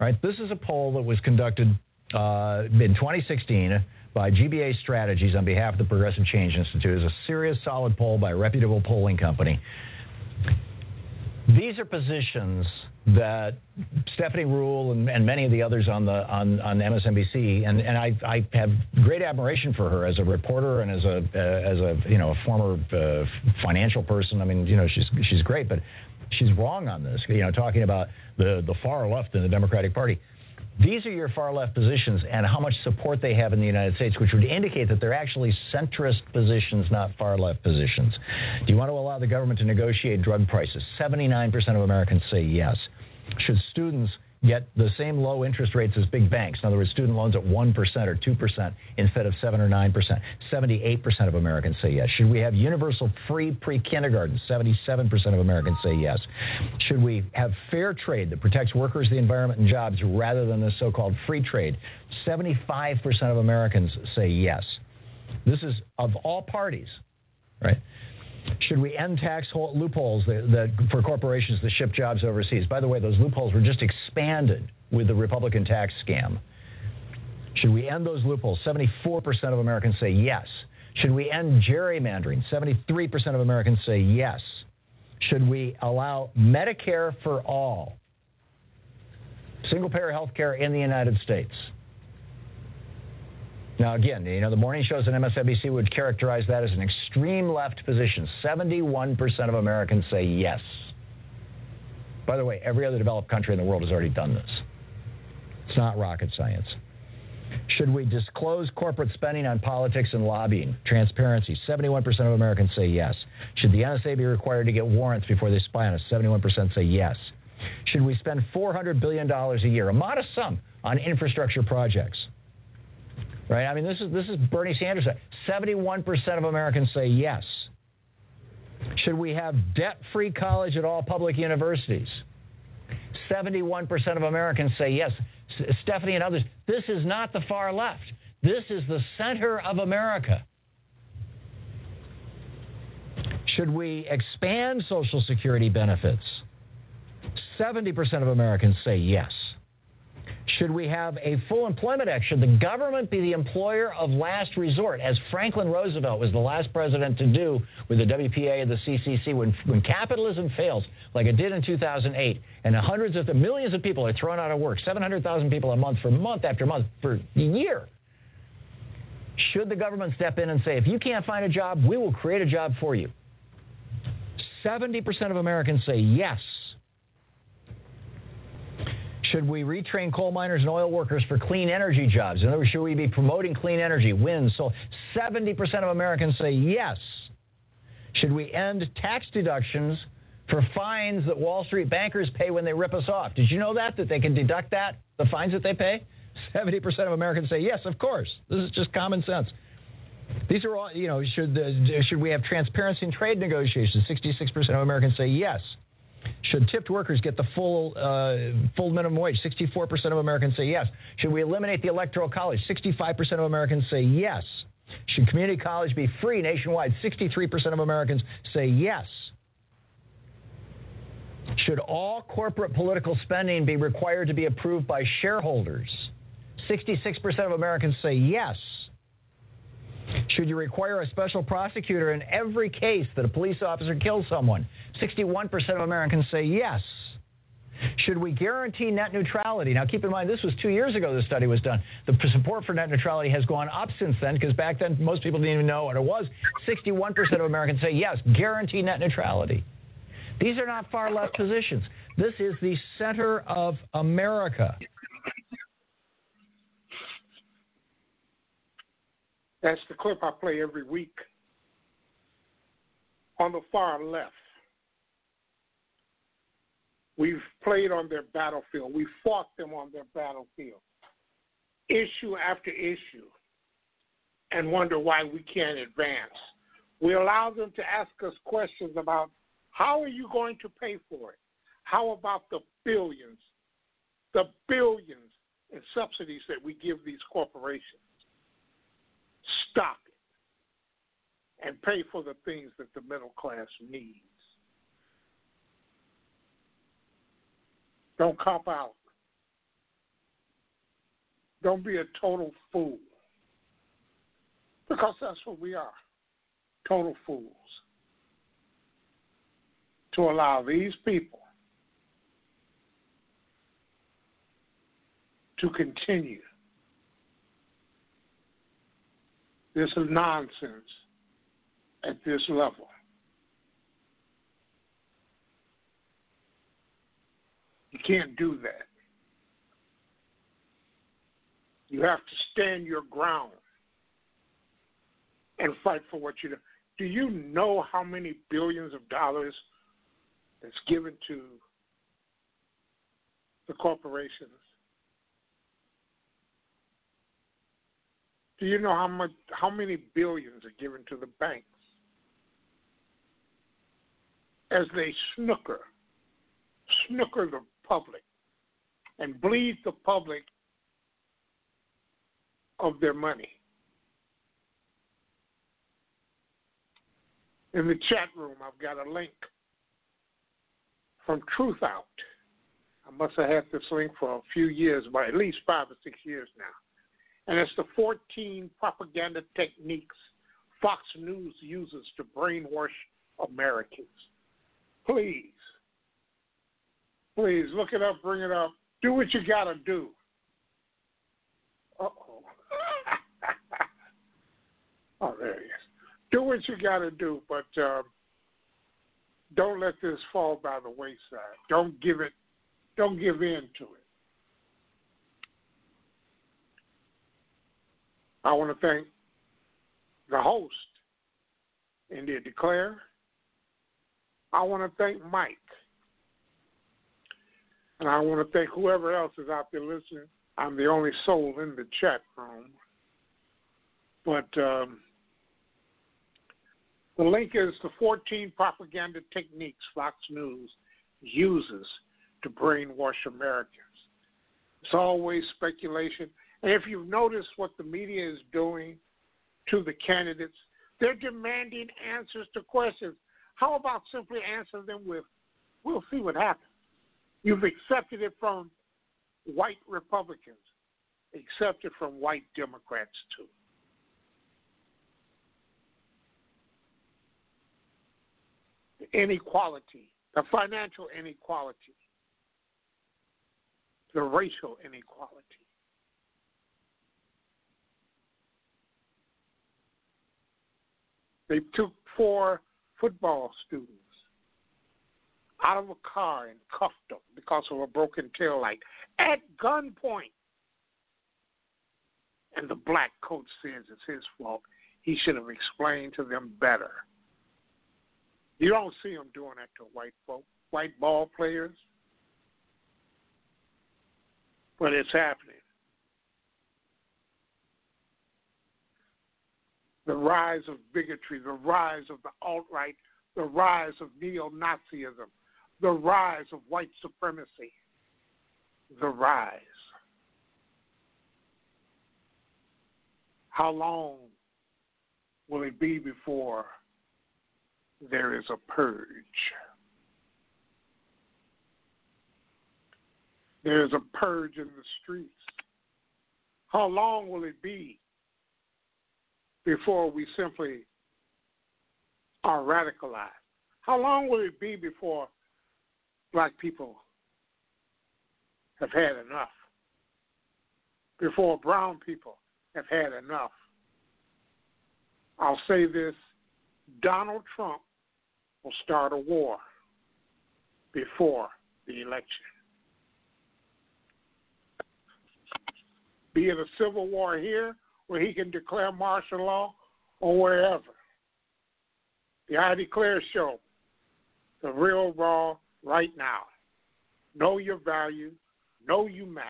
right? This is a poll that was conducted uh, in 2016 by GBA Strategies on behalf of the Progressive Change Institute. It's a serious, solid poll by a reputable polling company. These are positions that Stephanie Ruhle and, and, many of the others on the on, on MSNBC and, and I, I have great admiration for her as a reporter and as a uh, as a you know a former uh, financial person. I mean you know she's she's great, but she's wrong on this. You know talking about the the far left in the Democratic Party. These are your far left positions and how much support they have in the United States, which would indicate that they're actually centrist positions, not far left positions. Do you want to allow the government to negotiate drug prices? 79% of Americans say yes. Should students get the same low interest rates as big banks. In other words, student loans at 1% or 2% instead of 7 or 9%. 78% of Americans say yes. Should we have universal free pre kindergarten? 77% of Americans say yes. Should we have fair trade that protects workers, the environment, and jobs rather than the so called free trade? 75% of Americans say yes. This is of all parties, right? Should we end tax loopholes that, that, for corporations that ship jobs overseas? By the way, those loopholes were just expanded with the Republican tax scam. Should we end those loopholes? 74% of Americans say yes. Should we end gerrymandering? 73% of Americans say yes. Should we allow Medicare for all, single payer health care in the United States? Now, again, you know, the morning shows on MSNBC would characterize that as an extreme left position. 71% of Americans say yes. By the way, every other developed country in the world has already done this. It's not rocket science. Should we disclose corporate spending on politics and lobbying? Transparency. 71% of Americans say yes. Should the NSA be required to get warrants before they spy on us? 71% say yes. Should we spend $400 billion a year, a modest sum, on infrastructure projects? Right? I mean, this is this is Bernie Sanders. 71% of Americans say yes. Should we have debt-free college at all public universities? 71% of Americans say yes. S- Stephanie and others, this is not the far left. This is the center of America. Should we expand Social Security benefits? 70% of Americans say yes. Should we have a full employment act? Should the government be the employer of last resort, as Franklin Roosevelt was the last president to do with the WPA and the CCC? When, when capitalism fails, like it did in 2008, and hundreds of the millions of people are thrown out of work, 700,000 people a month for month after month for a year, should the government step in and say, if you can't find a job, we will create a job for you? 70% of Americans say yes. Should we retrain coal miners and oil workers for clean energy jobs? In other words, should we be promoting clean energy, wind, so 70% of Americans say yes. Should we end tax deductions for fines that Wall Street bankers pay when they rip us off? Did you know that? That they can deduct that, the fines that they pay? 70% of Americans say yes, of course. This is just common sense. These are all, you know, should, the, should we have transparency in trade negotiations? 66% of Americans say yes. Should tipped workers get the full uh, full minimum wage? 64% of Americans say yes. Should we eliminate the electoral college? 65% of Americans say yes. Should community college be free nationwide? 63% of Americans say yes. Should all corporate political spending be required to be approved by shareholders? 66% of Americans say yes. Should you require a special prosecutor in every case that a police officer kills someone? 61% of Americans say yes. Should we guarantee net neutrality? Now, keep in mind, this was two years ago the study was done. The support for net neutrality has gone up since then because back then most people didn't even know what it was. 61% of Americans say yes, guarantee net neutrality. These are not far left positions. This is the center of America. That's the clip I play every week. On the far left, we've played on their battlefield. We fought them on their battlefield, issue after issue, and wonder why we can't advance. We allow them to ask us questions about how are you going to pay for it? How about the billions, the billions in subsidies that we give these corporations? Stop it and pay for the things that the middle class needs. Don't cop out. Don't be a total fool. Because that's what we are total fools. To allow these people to continue This is nonsense at this level. You can't do that. You have to stand your ground and fight for what you do. Do you know how many billions of dollars that's given to the corporations? Do you know how much how many billions are given to the banks as they snooker snooker the public and bleed the public of their money? In the chat room, I've got a link from Truthout. I must have had this link for a few years, by at least five or six years now and it's the 14 propaganda techniques Fox News uses to brainwash Americans. Please, please look it up, bring it up, do what you got to do. Uh oh. oh, there he is. Do what you got to do, but um, don't let this fall by the wayside. Don't give it. Don't give in to it. I want to thank the host, India Declare. I want to thank Mike. And I want to thank whoever else is out there listening. I'm the only soul in the chat room. But um, the link is the 14 propaganda techniques Fox News uses to brainwash Americans. It's always speculation. And if you've noticed what the media is doing to the candidates, they're demanding answers to questions. How about simply answer them with, we'll see what happens? You've accepted it from white Republicans, accepted from white Democrats too. The inequality, the financial inequality, the racial inequality. They took four football students out of a car and cuffed them because of a broken tail light at gunpoint. And the black coach says it's his fault. He should have explained to them better. You don't see them doing that to white folk, white ball players, but it's happening. The rise of bigotry, the rise of the alt right, the rise of neo Nazism, the rise of white supremacy, the rise. How long will it be before there is a purge? There is a purge in the streets. How long will it be before we simply are radicalized? How long will it be before black people have had enough? Before brown people have had enough? I'll say this Donald Trump will start a war before the election. Be it a civil war here where he can declare martial law or wherever. The IDECLAIR show, the real raw right now. Know your value, know you matter.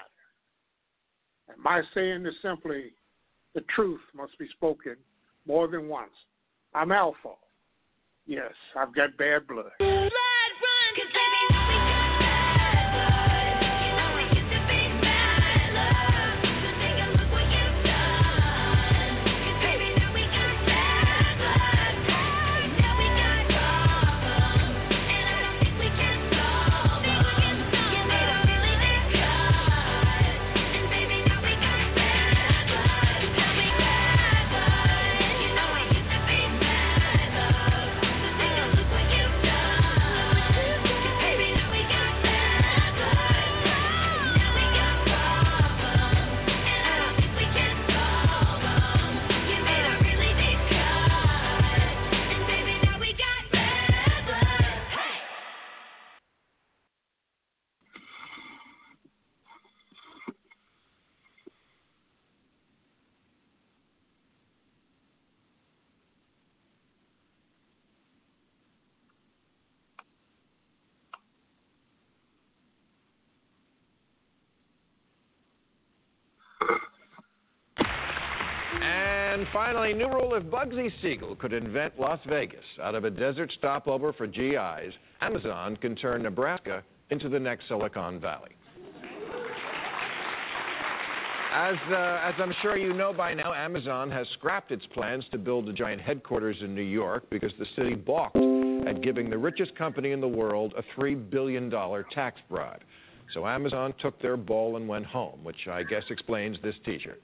And my saying is simply the truth must be spoken more than once. I'm alpha. Yes, I've got bad blood. And finally, new rule if Bugsy Siegel could invent Las Vegas out of a desert stopover for GIs, Amazon can turn Nebraska into the next Silicon Valley. As, uh, as I'm sure you know by now, Amazon has scrapped its plans to build a giant headquarters in New York because the city balked at giving the richest company in the world a $3 billion tax bribe. So Amazon took their ball and went home, which I guess explains this t shirt.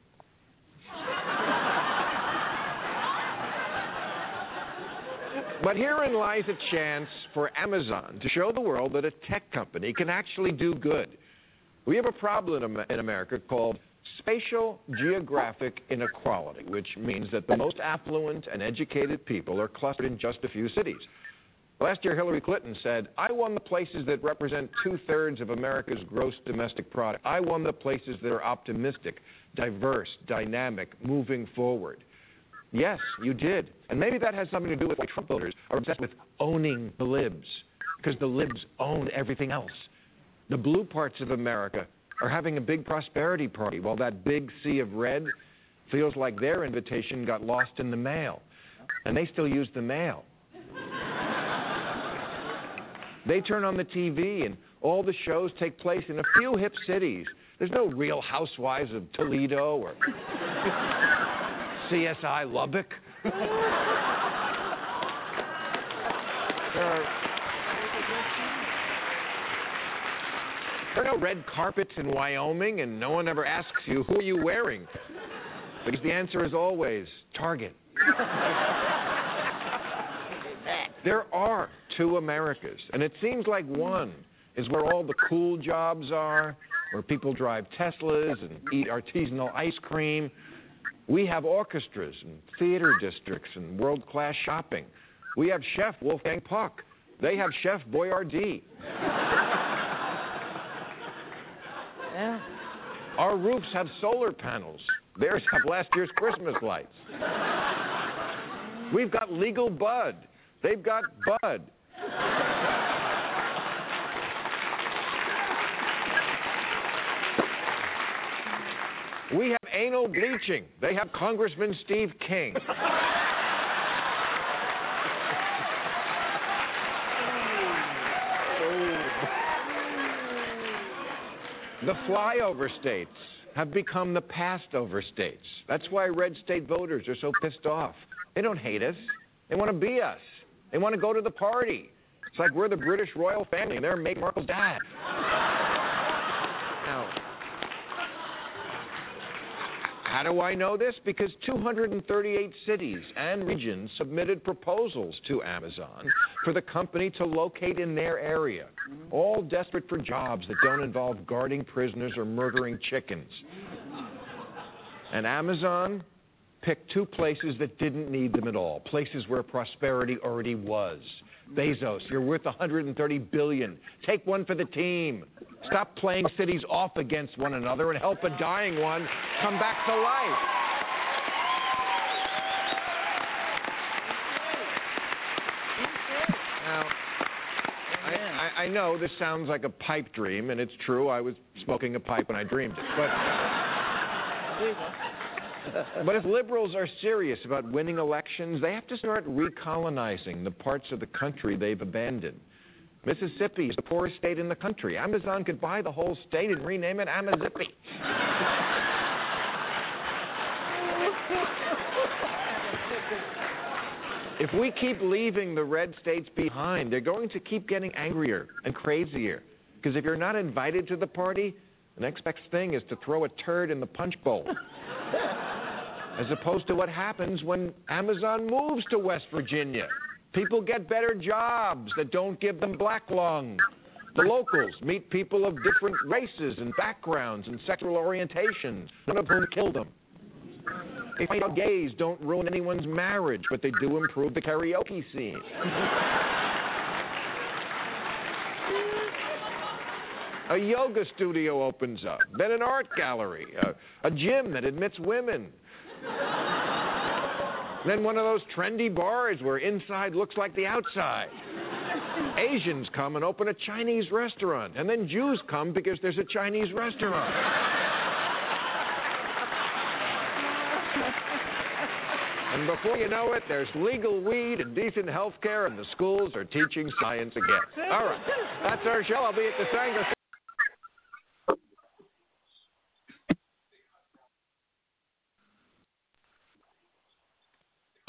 But herein lies a chance for Amazon to show the world that a tech company can actually do good. We have a problem in America called spatial geographic inequality, which means that the most affluent and educated people are clustered in just a few cities. Last year, Hillary Clinton said, I won the places that represent two thirds of America's gross domestic product. I won the places that are optimistic, diverse, dynamic, moving forward. Yes, you did. And maybe that has something to do with why Trump voters are obsessed with owning the libs, because the libs own everything else. The blue parts of America are having a big prosperity party, while that big sea of red feels like their invitation got lost in the mail. And they still use the mail. they turn on the TV and All the shows take place in a few hip cities. There's no real housewives of Toledo or CSI Lubbock. There are, there are no red carpets in Wyoming, and no one ever asks you, who are you wearing? Because the answer is always Target. there are two Americas, and it seems like one is where all the cool jobs are, where people drive Teslas and eat artisanal ice cream. We have orchestras and theater districts and world class shopping. We have Chef Wolfgang Puck. They have Chef Boyardee. Yeah. Our roofs have solar panels. Theirs have last year's Christmas lights. We've got legal bud. They've got bud. We have anal bleaching. They have Congressman Steve King. The flyover states have become the passed over states. That's why red state voters are so pissed off. They don't hate us, they want to be us. They want to go to the party. It's like we're the British royal family and they're Meghan Markle's dad. Now, how do I know this? Because 238 cities and regions submitted proposals to Amazon for the company to locate in their area, all desperate for jobs that don't involve guarding prisoners or murdering chickens. And Amazon picked two places that didn't need them at all, places where prosperity already was. Bezos, you're worth 130 billion. Take one for the team. Stop playing cities off against one another and help a dying one come back to life. Now, I, I, I know this sounds like a pipe dream, and it's true. I was smoking a pipe when I dreamed it. But, but if liberals are serious about winning elections, they have to start recolonizing the parts of the country they've abandoned. Mississippi is the poorest state in the country. Amazon could buy the whole state and rename it Amazippi. If we keep leaving the red states behind, they're going to keep getting angrier and crazier. Because if you're not invited to the party, the next best thing is to throw a turd in the punch bowl. As opposed to what happens when Amazon moves to West Virginia. People get better jobs that don't give them black lung. The locals meet people of different races and backgrounds and sexual orientations, none of whom kill them. They find out gays don't ruin anyone's marriage, but they do improve the karaoke scene. a yoga studio opens up, then an art gallery, a, a gym that admits women. then one of those trendy bars where inside looks like the outside. Asians come and open a Chinese restaurant, and then Jews come because there's a Chinese restaurant. And before you know it, there's legal weed and decent health care, and the schools are teaching science again. All right, that's our show. I'll be at the Saenger